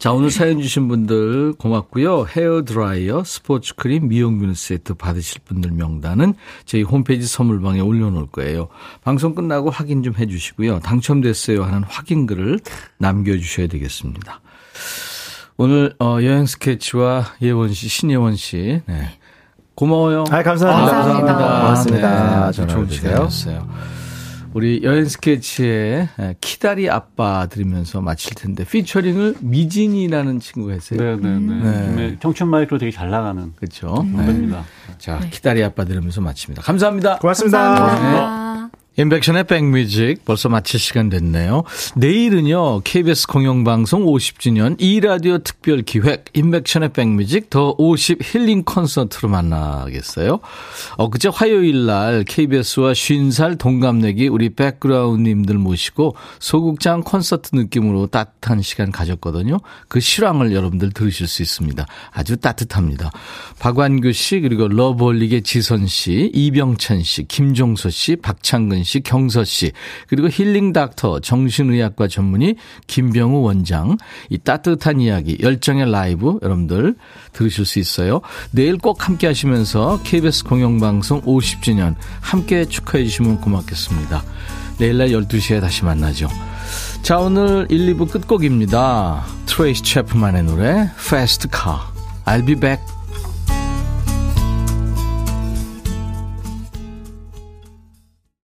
자, 오늘 사연 주신 분들 고맙고요. 헤어 드라이어, 스포츠 크림, 미용균 세트 받으실 분들 명단은 저희 홈페이지 선물방에 올려놓을 거예요. 방송 끝나고 확인 좀 해주시고요. 당첨됐어요 하는 확인글을 남겨주셔야 되겠습니다. 오늘 어, 여행 스케치와 예원 씨, 신예원 씨, 네. 고마워요. 아, 감사합니다. 아, 감사합니다. 고맙습니다. 네, 좋은 시간이었어요. 우리 여행 스케치의 키다리 아빠 들으면서 마칠 텐데 피처링을 미진이라는 친구가 했어요. 네네네. 네. 네. 청춘 마이크로 되게 잘 나가는 그렇죠. 선배입니다. 네. 자 키다리 아빠 들으면서 마칩니다. 감사합니다. 고맙습니다. 감사합니다. 임백천의 백뮤직 벌써 마칠 시간 됐네요. 내일은요 KBS 공영방송 50주년 2라디오 특별 기획 임백천의 백뮤직 The 50 힐링 콘서트로 만나겠어요. 엊그제 화요일 날 KBS와 50살 동갑내기 우리 백그라운드님들 모시고 소극장 콘서트 느낌으로 따뜻한 시간 가졌거든요. 그 실황을 여러분들 들으실 수 있습니다. 아주 따뜻합니다. 박완규 씨 그리고 러브홀릭의 지선 씨, 이병찬 씨, 김종서 씨, 박창근 씨 씨, 경서 씨, 그리고 힐링 닥터 정신의학과 전문의 김병후 원장, 이 따뜻한 이야기, 열정의 라이브 여러분들 들으실 수 있어요. 내일 꼭 함께 하시면서 KBS 공영방송 50주년 함께 축하해 주시면 고맙겠습니다. 내일 날 12시에 다시 만나죠. 자, 오늘 1, 2부 끝곡입니다. 트레이시 채프먼의 노래, Fast Car. I'll be back.